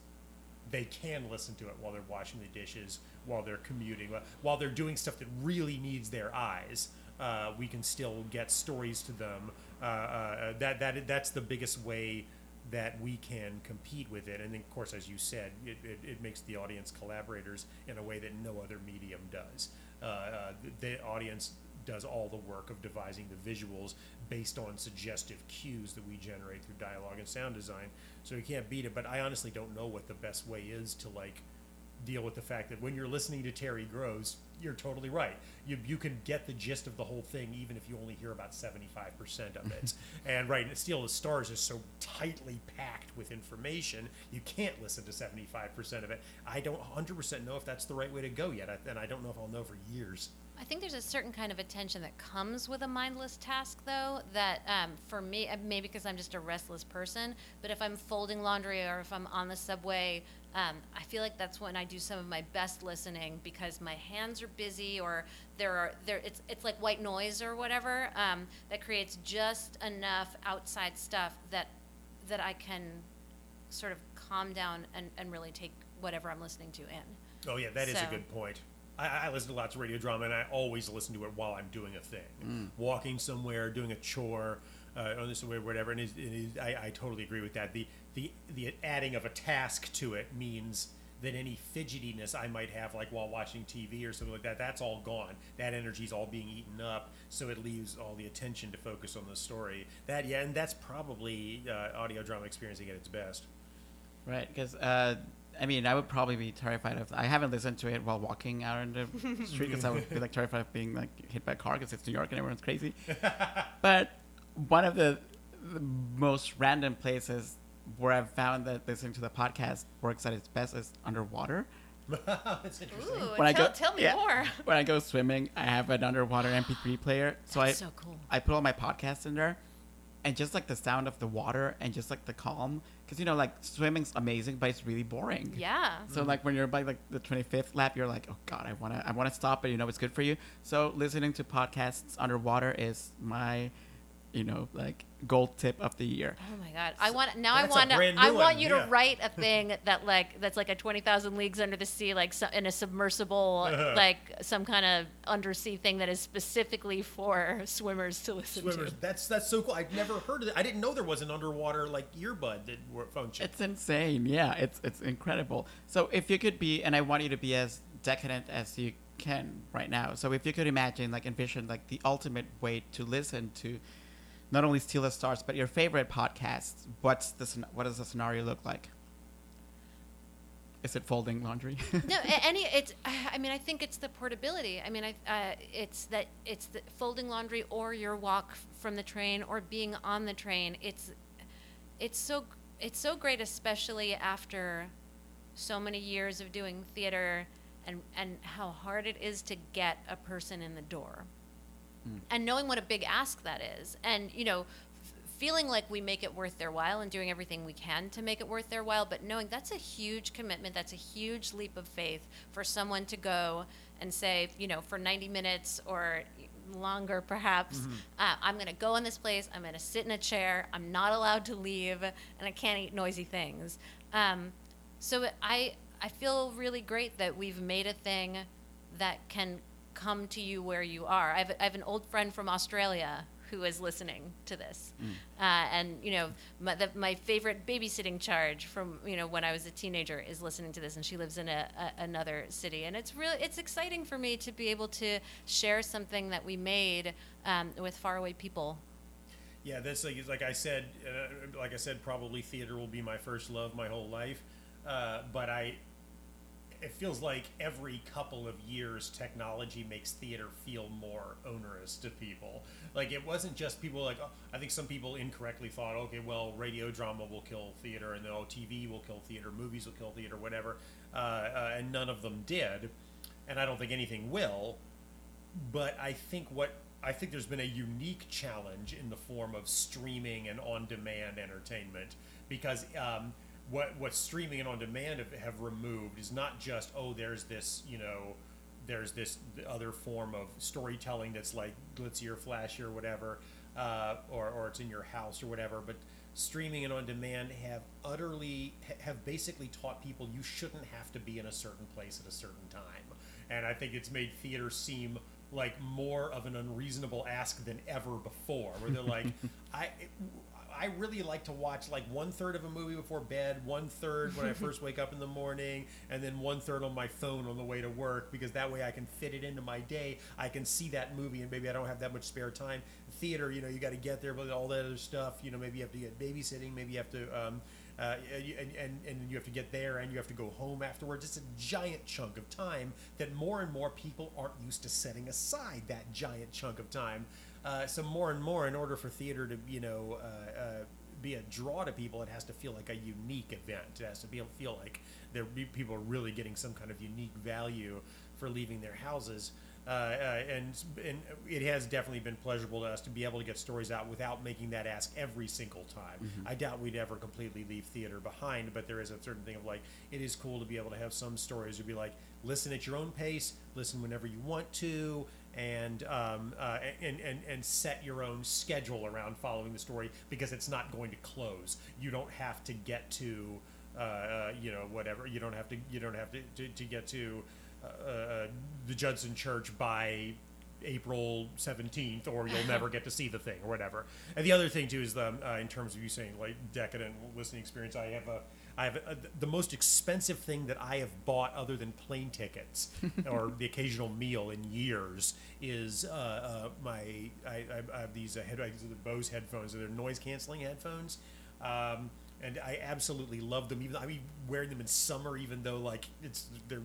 they can listen to it while they're washing the dishes, while they're commuting, while they're doing stuff that really needs their eyes. Uh, we can still get stories to them. Uh, uh, that that that's the biggest way that we can compete with it. And of course, as you said, it, it, it makes the audience collaborators in a way that no other medium does. Uh, uh, the audience does all the work of devising the visuals based on suggestive cues that we generate through dialogue and sound design. So you can't beat it. But I honestly don't know what the best way is to like deal with the fact that when you're listening to Terry Gross, you're totally right. You, you can get the gist of the whole thing even if you only hear about 75% of it. and right, Steal the Stars is so tightly packed with information, you can't listen to 75% of it. I don't 100% know if that's the right way to go yet, and I don't know if I'll know for years. I think there's a certain kind of attention that comes with a mindless task, though, that um, for me, uh, maybe because I'm just a restless person, but if I'm folding laundry or if I'm on the subway, um, I feel like that's when I do some of my best listening because my hands are busy or there are there it's it's like white noise or whatever um, that creates just enough outside stuff that that I can sort of calm down and, and really take whatever I'm listening to in. Oh yeah, that so, is a good point. I, I, listen to lots of radio drama, and I always listen to it while I'm doing a thing, mm. walking somewhere, doing a chore, uh, on this way, whatever. And, it, it, I, I totally agree with that. The the the adding of a task to it means that any fidgetiness I might have, like while watching TV or something like that, that's all gone. That energy is all being eaten up, so it leaves all the attention to focus on the story. That yeah, and that's probably uh, audio drama experiencing at its best. Right, because uh, I mean, I would probably be terrified of. I haven't listened to it while walking out on the street because I would be like terrified of being like hit by a car because it's New York and everyone's crazy. but one of the, the, most random places where I've found that listening to the podcast works at its best is underwater. That's interesting. Ooh, when tell, I go, tell me yeah, more. When I go swimming, I have an underwater MP3 player, so That's I so cool. I put all my podcasts in there, and just like the sound of the water and just like the calm because you know like swimming's amazing but it's really boring. Yeah. So like when you're by like the 25th lap you're like oh god i want to i want to stop but you know it's good for you. So listening to podcasts underwater is my you know, like gold tip of the year. Oh my god! I want now. I want I want you yeah. to write a thing that like that's like a twenty thousand leagues under the sea, like so, in a submersible, like some kind of undersea thing that is specifically for swimmers to listen swimmers. to. That's that's so cool. I've never heard of it. I didn't know there was an underwater like earbud that functioned. It's insane. Yeah, it's it's incredible. So if you could be, and I want you to be as decadent as you can right now. So if you could imagine, like envision, like the ultimate way to listen to not only Steal the Stars, but your favorite podcasts. What's the what does the scenario look like? Is it folding laundry? no, any. It's. I mean, I think it's the portability. I mean, I. Uh, it's that. It's the folding laundry, or your walk from the train, or being on the train. It's. It's so. It's so great, especially after so many years of doing theater, and and how hard it is to get a person in the door mm. and knowing what a big ask that is and you know f- feeling like we make it worth their while and doing everything we can to make it worth their while but knowing that's a huge commitment that's a huge leap of faith for someone to go and say you know for 90 minutes or longer perhaps. Uh, I'm going to go in this place. I'm going to sit in a chair. I'm not allowed to leave, and I can't eat noisy things. Um, so I I feel really great that we've made a thing that can come to you where you are. I have, I have an old friend from Australia who is listening to this, uh, and you know my, the, my favorite babysitting charge from you know when I was a teenager is listening to this, and she lives in a, a, another city, and it's really it's exciting for me to be able to share something that we made um, with faraway people. Yeah, that's like like I said, uh, like I said, probably theater will be my first love my whole life. Uh, but I, it feels like every couple of years, technology makes theater feel more onerous to people. Like it wasn't just people like oh, I think some people incorrectly thought, okay, well, radio drama will kill theater, and then oh, TV will kill theater, movies will kill theater, whatever, uh, uh, and none of them did, and I don't think anything will but I think what I think there's been a unique challenge in the form of streaming and on-demand entertainment because um, what what streaming and on-demand have, have removed is not just oh there's this you know there's this other form of storytelling that's like glitzier, flashier, whatever, uh, or or it's in your house or whatever, but streaming and on demand have utterly have basically taught people you shouldn't have to be in a certain place at a certain time and I think it's made theater seem like more of an unreasonable ask than ever before. Where they're like, I. I really like to watch like one third of a movie before bed, one third when I first wake up in the morning, and then one third on my phone on the way to work because that way I can fit it into my day. I can see that movie, and maybe I don't have that much spare time. Theater, you know, you got to get there, but all that other stuff, you know, maybe you have to get babysitting, maybe you have to um, uh, and, and, and you have to get there and you have to go home afterwards. It's a giant chunk of time that more and more people aren't used to setting aside that giant chunk of time. Uh, so more and more, in order for theater to you know uh, uh, be a draw to people, it has to feel like a unique event. It has to be feel like there people are really getting some kind of unique value for leaving their houses. Uh, uh, and and it has definitely been pleasurable to us to be able to get stories out without making that ask every single time. I doubt we'd ever completely leave theater behind, but there is a certain thing of like it is cool to be able to have some stories to be like listen at your own pace, listen whenever you want to, and um, uh, and, and and set your own schedule around following the story because it's not going to close. You don't have to get to uh, uh, you know whatever. You don't have to you don't have to to, to get to uh, uh, the Judson Church by April 17th, or you'll never get to see the thing, or whatever. And the other thing too is the uh, in terms of you saying like decadent listening experience. I have a I have a, the most expensive thing that I have bought other than plane tickets or the occasional meal in years is uh, uh, my I, I, have these uh, head the Bose headphones. They're noise canceling headphones. Um, and I absolutely love them. Even I mean, wearing them in summer, even though like it's they're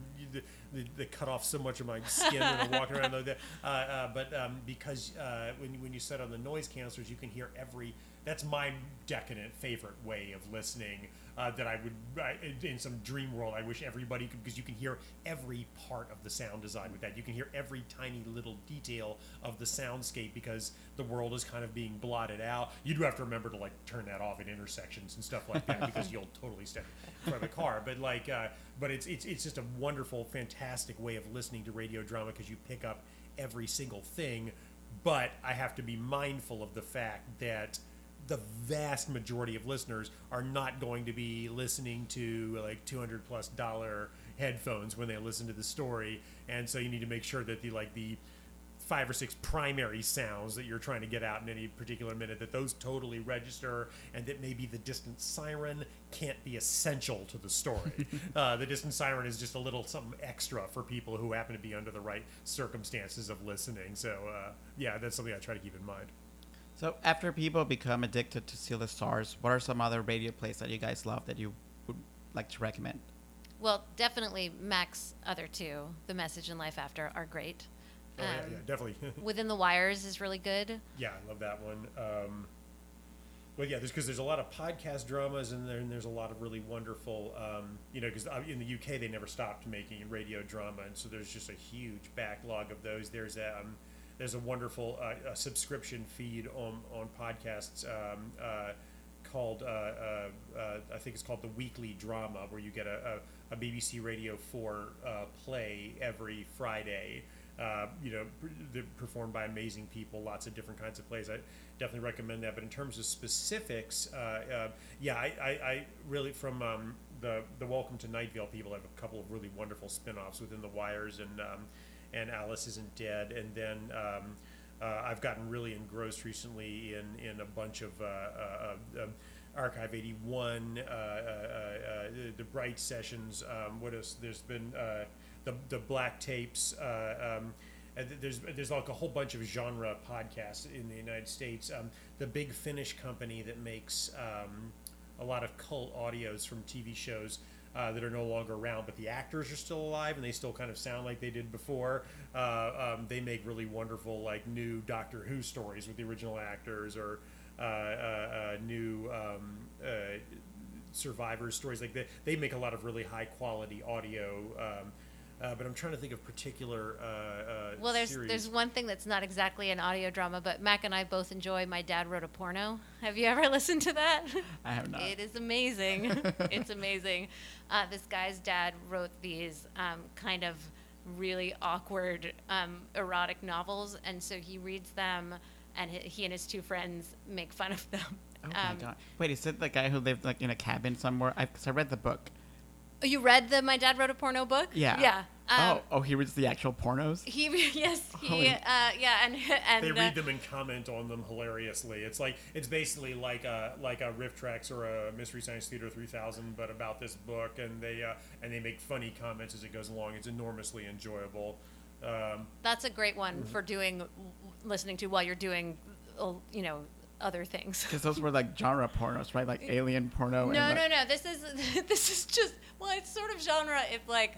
they, they cut off so much of my skin when I'm walking around. There, uh, uh, but um, because uh, when you- when you set on the noise cancelers, you can hear every. That's my decadent favorite way of listening. Uh, that I would I, in some dream world, I wish everybody could because you can hear every part of the sound design with that. You can hear every tiny little detail of the soundscape because the world is kind of being blotted out. You do have to remember to like turn that off at intersections and stuff like that because you'll totally step in front of a car. But like, uh, but it's it's it's just a wonderful, fantastic way of listening to radio drama because you pick up every single thing. But I have to be mindful of the fact that the vast majority of listeners are not going to be listening to like 200 plus dollar headphones when they listen to the story. And so you need to make sure that the like the five or six primary sounds that you're trying to get out in any particular minute that those totally register and that maybe the distant siren can't be essential to the story. Uh, the distant siren is just a little something extra for people who happen to be under the right circumstances of listening. So uh, yeah that's something i try to keep in mind So after people become addicted to Steal the Stars, what are some other radio plays that you guys love that you would like to recommend? Well, definitely Mac's other two, The Message and Life After, are great. oh yeah, Um, yeah definitely Within the Wires is really good. Yeah, I love that one. Um, well, yeah, there's because there's a lot of podcast dramas and, there, and there's a lot of really wonderful, um, you know, because in the UK they never stopped making radio drama, and so there's just a huge backlog of those. There's a um, there's a wonderful uh, a subscription feed on on podcasts um, uh, called uh, uh, uh, I think it's called the Weekly Drama, where you get a, a, a BBC Radio Four uh, play every Friday you know, they're performed by amazing people, lots of different kinds of plays. I definitely recommend that. But in terms of specifics, yeah, I, I, I really from um, the the Welcome to Night Vale people have a couple of really wonderful spin-offs within the Wires and um, and Alice Isn't Dead, and then. Um, uh, I've gotten really engrossed recently in, in a bunch of uh, uh, Archive 81, uh, the, Bright Sessions. Um, what else? There's been the, the Black Tapes. Um, there's there's like a whole bunch of genre podcasts in the United States. Um, the Big Finish company that makes um, a lot of cult audios from TV shows uh, that are no longer around, but the actors are still alive and they still kind of sound like they did before. Uh, um, they make really wonderful, like new Doctor Who stories with the original actors or uh, uh, uh, new um, uh, Survivor stories. Like they, they make a lot of really high quality audio. Um, uh, but I'm trying to think of particular. Uh, uh, Well, there's series. there's one thing that's not exactly an audio drama, but Mac and I both enjoy. My dad wrote a porno. Have you ever listened to that? I have not. It is amazing. it's amazing. Uh, this guy's dad wrote these um, kind of really awkward um, erotic novels, and so he reads them, and he, he and his two friends make fun of them. Oh my Um, god! Wait, is it the guy who lived like in a cabin somewhere? I, cause I read the book. You read the My Dad Wrote a Porno book? Yeah. Yeah. Um, oh, oh, he reads the actual pornos. He yes he Holy- uh, yeah and and they uh, read them and comment on them hilariously. It's like it's basically like a like a RiffTrax or a Mystery Science Theater 3000, but about this book, and they uh, and they make funny comments as it goes along. It's enormously enjoyable. Um, That's a great one Mm-hmm. for doing, listening to while you're doing, uh, you know, other things. Because those were like genre pornos, right? Like alien porno. No, and no, like, no. This is this is just well, it's sort of genre if like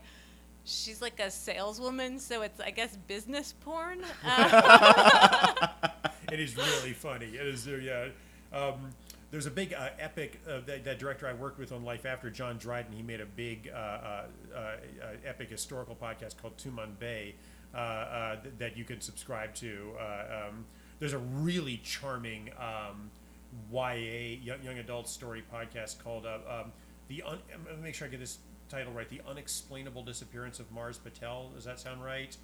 she's like a saleswoman, so it's I guess business porn. Uh, it is really funny. It is, uh, yeah. Um, there's a big uh, epic uh, that, that director I worked with on Life After, John Dryden. He made a big uh, uh, epic historical podcast called Tumanbay uh, uh, th- that you can subscribe to. Uh, um, there's a really charming um, YA young, young adult story podcast called uh, um, the. Un- let me make sure I get this title right. The Unexplainable Disappearance of Mars Patel. Does that sound right?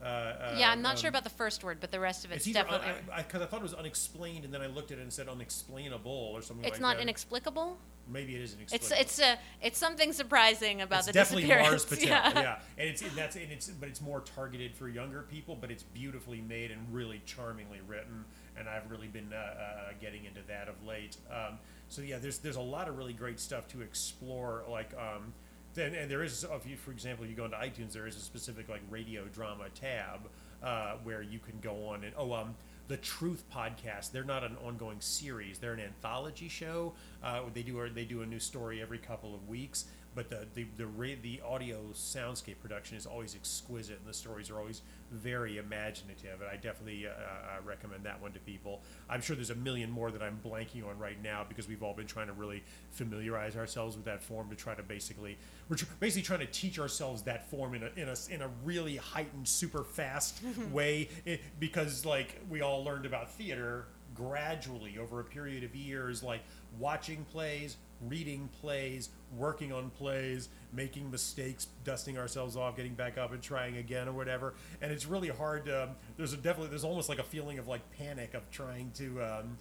Uh, uh, yeah, I'm not sure um, about the first word, but the rest of it's, it's definitely. because I, 'cause I thought it was unexplained, and then I looked at it and said unexplainable or something like that. it's like not that. inexplicable. Maybe it is It's it's a it's something surprising about It's the definitely Mars. Patel, yeah. yeah. and it's and that's and it's but it's more targeted for younger people, but it's beautifully made and really charmingly written, and I've really been uh, uh, getting into that of late. Um, so yeah, there's there's a lot of really great stuff to explore, like. Um, then, and there is, if you, for example, you go into iTunes, there is a specific like radio drama tab uh, where you can go on and oh, um, the Truth podcast. They're not an ongoing series; they're an anthology show. Uh, they do they do a new story every couple of weeks, but the the the, ra- the audio soundscape production is always exquisite, and the stories are always very imaginative. And I definitely uh, uh, recommend that one to people. I'm sure there's a million more that I'm blanking on right now because we've all been trying to really familiarize ourselves with that form to try to basically we're tr- basically trying to teach ourselves that form in a in a, in a really heightened, super fast way it, because like we all learned about theater gradually over a period of years, like watching plays, reading plays, working on plays, making mistakes, dusting ourselves off, getting back up and trying again or whatever. And it's really hard. To, there's a definitely there's almost like a feeling of like panic of trying to. Um,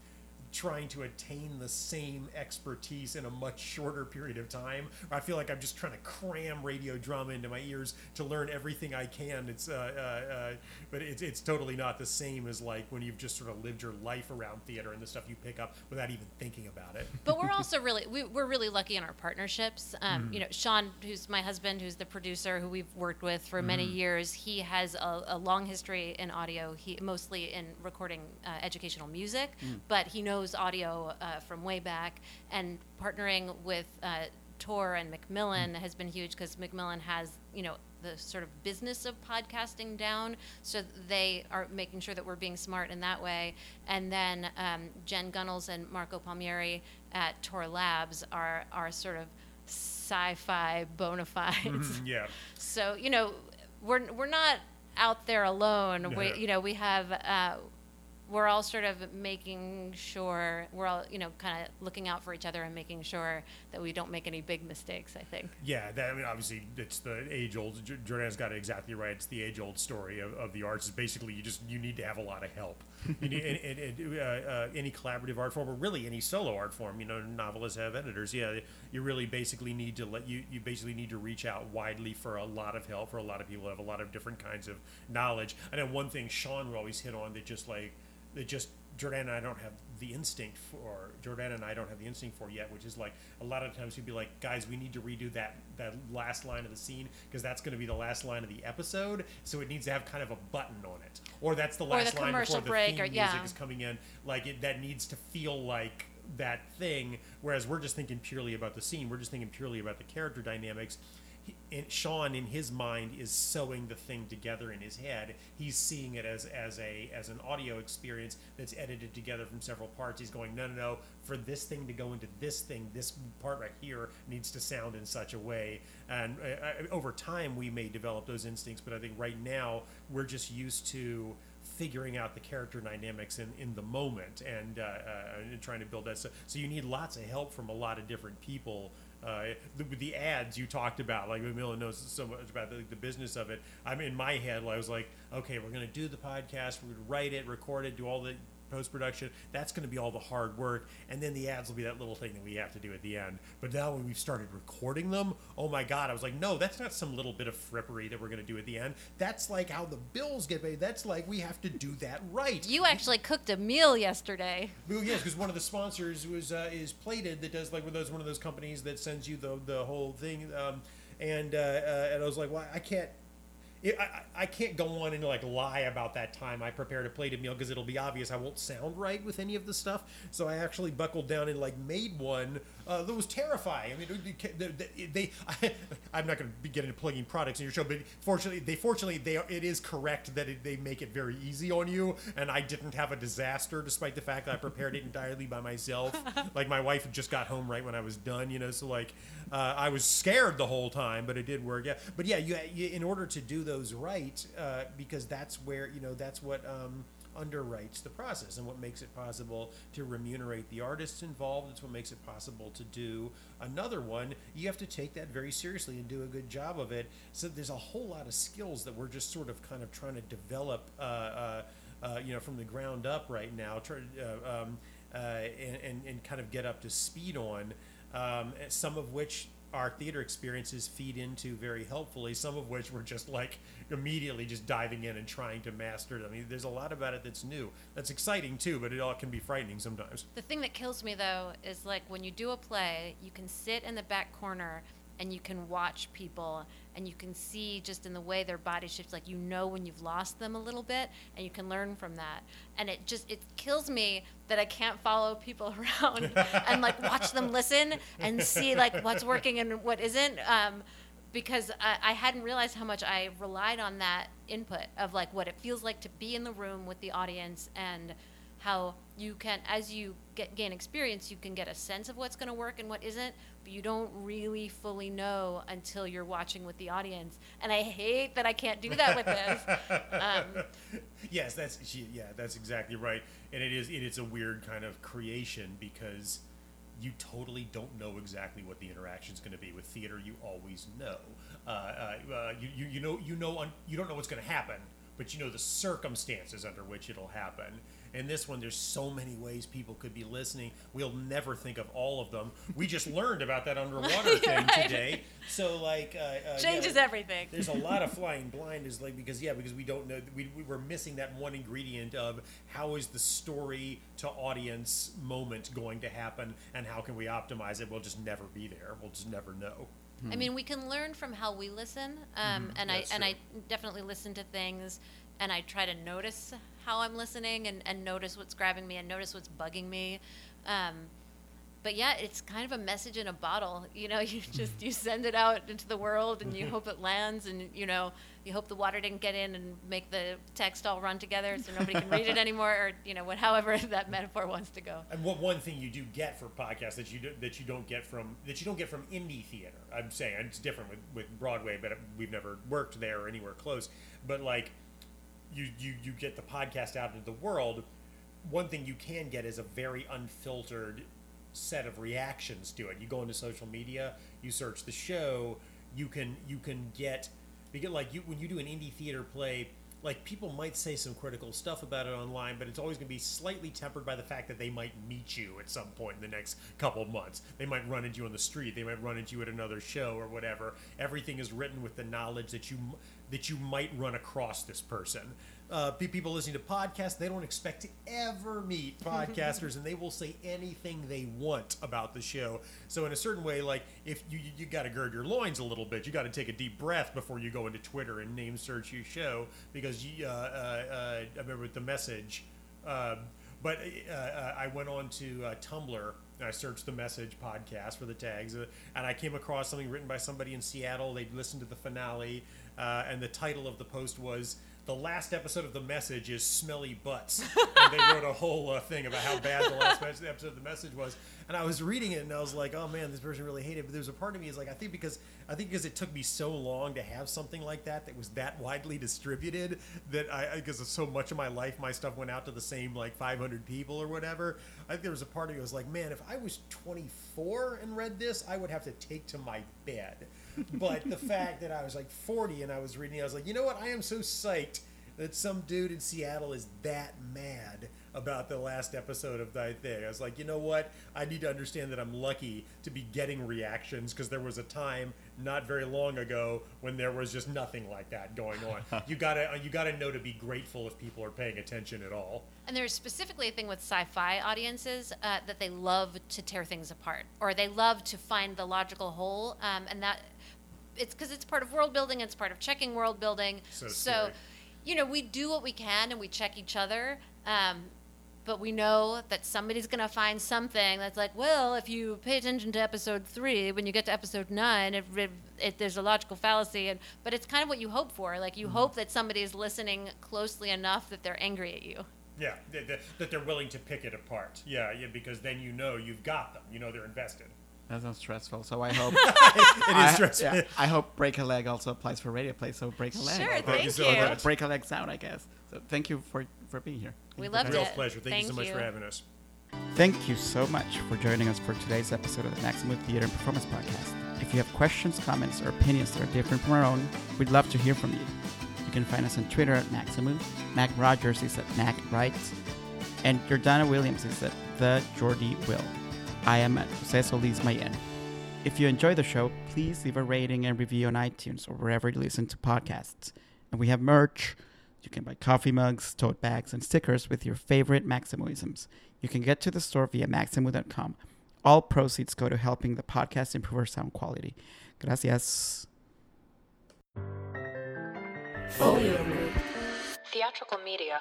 trying to attain the same expertise in a much shorter period of time. I feel like I'm just trying to cram radio drama into my ears to learn everything I can. It's, uh, uh, uh, but it's, it's totally not the same as like when you've just sort of lived your life around theater and the stuff you pick up without even thinking about it. but we're also really we, we're really lucky in our partnerships um, you know sean who's my husband who's the producer who we've worked with for many years he has a, a long history in audio he mostly in recording uh, educational music but he knows audio uh, from way back and partnering with uh, Tor and Macmillan has been huge because Macmillan has, you know, the sort of business of podcasting down. So they are making sure that we're being smart in that way. And then um, Jen Gunnels and Marco Palmieri at Tor Labs are, are sort of sci-fi bona fides. yeah. So you know, we're we're not out there alone. Yeah. We you know we have uh, we're all sort of making sure we're all you know kind of looking out for each other and making sure that we don't make any big mistakes i think Yeah, that, I mean, obviously, it's the age old. J- Jordan's got it exactly right. It's the age old story of, of the arts. Is basically you just you need to have a lot of help. You need and, and, and, uh, uh, any collaborative art form, or really any solo art form. You know, novelists have editors. Yeah, you really basically need to let you you basically need to reach out widely for a lot of help for a lot of people who have a lot of different kinds of knowledge. I know one thing Sean would always hit on that just like that just Jordan and I don't have the instinct for Jordan and I don't have the instinct for yet, which is like a lot of times he'd be like, guys, we need to redo that that last line of the scene because that's going to be the last line of the episode, so it needs to have kind of a button on it, or that's the the last line commercial before the break, theme or- music is coming in. Like it, that needs to feel like that thing, whereas we're just thinking purely about the scene. We're just thinking purely about the character dynamics. Sean, in his mind, is sewing the thing together in his head. He's seeing it as as a as an audio experience that's edited together from several parts. He's going, no, no, no. For this thing to go into this thing, this part right here needs to sound in such a way. And uh, uh, over time, we may develop those instincts, but I think right now we're just used to figuring out the character dynamics in, in the moment and, uh, uh, and trying to build that. So, so you need lots of help from a lot of different people. Uh, the, the ads you talked about, like Mila knows so much about the, the business of it. I'm in my head. I was like, okay, we're going to do the podcast, we're going to write it, record it, do all the post production. That's going to be all the hard work, and then the ads will be that little thing that we have to do at the end. But now when we've started recording them, oh my god, I was like, no, that's not some little bit of frippery that we're going to do at the end. That's like how the bills get paid. That's like we have to do that right. you actually cooked a meal yesterday Well, yes, because one of the sponsors was uh, is Plated that does like one of those one of those companies that sends you the the whole thing, um, and uh, uh, and I was like, well, I can't. I, I I can't go on and like lie about that time I prepared a plated meal because it'll be obvious I won't sound right with any of the stuff. So I actually buckled down and like made one uh, that was terrifying. I mean, they, they, I, I'm not going to be getting into plugging products in your show, but fortunately, they fortunately they it is correct that it, they make it very easy on you, and I didn't have a disaster despite the fact that I prepared it entirely by myself. like my wife just got home right when I was done, you know, so like uh, I was scared the whole time, but it did work. Yeah, but yeah, you, you in order to do those right, uh, because that's where you know that's what. Um, underwrites the process and what makes it possible to remunerate the artists involved. It's what makes it possible to do another one. You have to take that very seriously and do a good job of it. So there's a whole lot of skills that we're just sort of kind of trying to develop, uh, uh, uh, you know, from the ground up right now, try, uh, um, uh, and, and, and kind of get up to speed on. Um, some of which our theater experiences feed into very helpfully. Some of which we're just like immediately just diving in and trying to master. I mean, there's a lot about it that's new. That's exciting too, but it all can be frightening sometimes. The thing that kills me though is like when you do a play, you can sit in the back corner and you can watch people and you can see just in the way their body shifts like you know when you've lost them a little bit and you can learn from that. And it just it kills me that i can't follow people around and like watch them listen and see like what's working and what isn't um, because I, I hadn't realized how much I relied on that input of like what it feels like to be in the room with the audience and how you can as you get gain experience you can get a sense of what's going to work and what isn't but you don't really fully know until you're watching with the audience and i hate that i can't do that with this um, yes, that's she, yeah, that's exactly right. And it is it is a weird kind of creation because you totally don't know exactly what the interaction is going to be with theater. You always know. Uh, uh, uh, you, you you know you know un, you don't know what's going to happen, but you know the circumstances under which it'll happen. In this one, there's so many ways people could be listening. We'll never think of all of them. We just learned about that underwater thing Right. today. So like uh, uh, changes yeah, everything there's a lot of flying blind is like because yeah because we don't know we, we were missing that one ingredient of how is the story to audience moment going to happen and how can we optimize it we'll just never be there we'll just never know I mean, we can learn from how we listen, um, and I Mm-hmm. That's and I definitely listen to things, and I try to notice how I'm listening and, and notice what's grabbing me and notice what's bugging me. Um, but yeah, it's kind of a message in a bottle. You know, you just you send it out into the world, and you hope it lands, and you know, you hope the water didn't get in and make the text all run together, so nobody can read it anymore, or you know, what, however that metaphor wants to go. and what one thing you do get for podcasts that you do, that you don't get from that you don't get from indie theater i'm saying it's different with, with broadway but we've never worked there or anywhere close but like you, you you get the podcast out into the world one thing you can get is a very unfiltered set of reactions to it. You go into social media, you search the show, you can you can get because like you when you do an indie theater play like people might say some critical stuff about it online, but it's always going to be slightly tempered by the fact that they might meet you at some point in the next couple months. They might run into you on the street. They might run into you at another show or whatever. Everything is written with the knowledge that you that you might run across this person uh, people listening to podcasts, they don't expect to ever meet podcasters, and they will say anything they want about the show. So, in a certain way, like if you you, you got to gird your loins a little bit, you got to take a deep breath before you go into Twitter and name search your show because you, uh, uh, uh I remember with the message. Um, but uh, uh, I went on to Tumblr and I searched the message podcast for the tags, uh, and I came across something written by somebody in Seattle. They'd listened to the finale, uh, and the title of the post was the last episode of the message is smelly butts. and they wrote a whole uh, thing about how bad the last episode of the message was. And I was reading it and I was like, oh man, this person really hated it. But there's a part of me is like, I think because I think because it took me so long to have something like that that was that widely distributed that I because so much of my life my stuff went out to the same like 500 people or whatever. I think there was a part of me was like, man, if I was 24 and read this, I would have to take to my bed but the fact that I was like 40 and I was reading, I was like, you know what? I am so psyched that some dude in Seattle is that mad about the last episode of that thing. I was like, you know what? I need to understand that I'm lucky to be getting reactions because there was a time not very long ago when there was just nothing like that going on. you gotta you gotta know to be grateful if people are paying attention at all. And there's specifically a thing with sci-fi audiences uh, that they love to tear things apart, or they love to find the logical hole, um, and that it's because it's part of world building. It's part of checking world building. So, so you know, we do what we can and we check each other. Um, but we know that somebody's going to find something that's like, well, if you pay attention to episode three, when you get to episode nine, it, it, it, there's a logical fallacy. And, but it's kind of what you hope for. Like, you mm-hmm. hope that somebody is listening closely enough that they're angry at you. Yeah, that, that they're willing to pick it apart. Yeah, yeah, because then you know you've got them. You know they're invested. That sounds stressful. So I hope it is I, stressful. Yeah, I hope break a leg also applies for radio play. So break a leg. Sure, thank you. So. Break a leg sound, I guess. So thank you for for being here. Thank we loved it. Real pleasure. Thank, thank, you so much for having us. Thank you so much for joining us for today's episode of the Maxamoo Theater and Performance Podcast. If you have questions, comments, or opinions that are different from our own, we'd love to hear from you. You can find us on Twitter at Maxamoo. Mac Rogers is at Mac Writes. And Jordana Williams is at The Jordy Will. I am at Solis Mayen. If you enjoy the show, please leave a rating and review on iTunes or wherever you listen to podcasts. And we have merch. You can buy coffee mugs, tote bags, and stickers with your favorite Maxamooisms. You can get to the store via maxamoo.com. All proceeds go to helping the podcast improve our sound quality. Gracias. Folio Theatrical Media.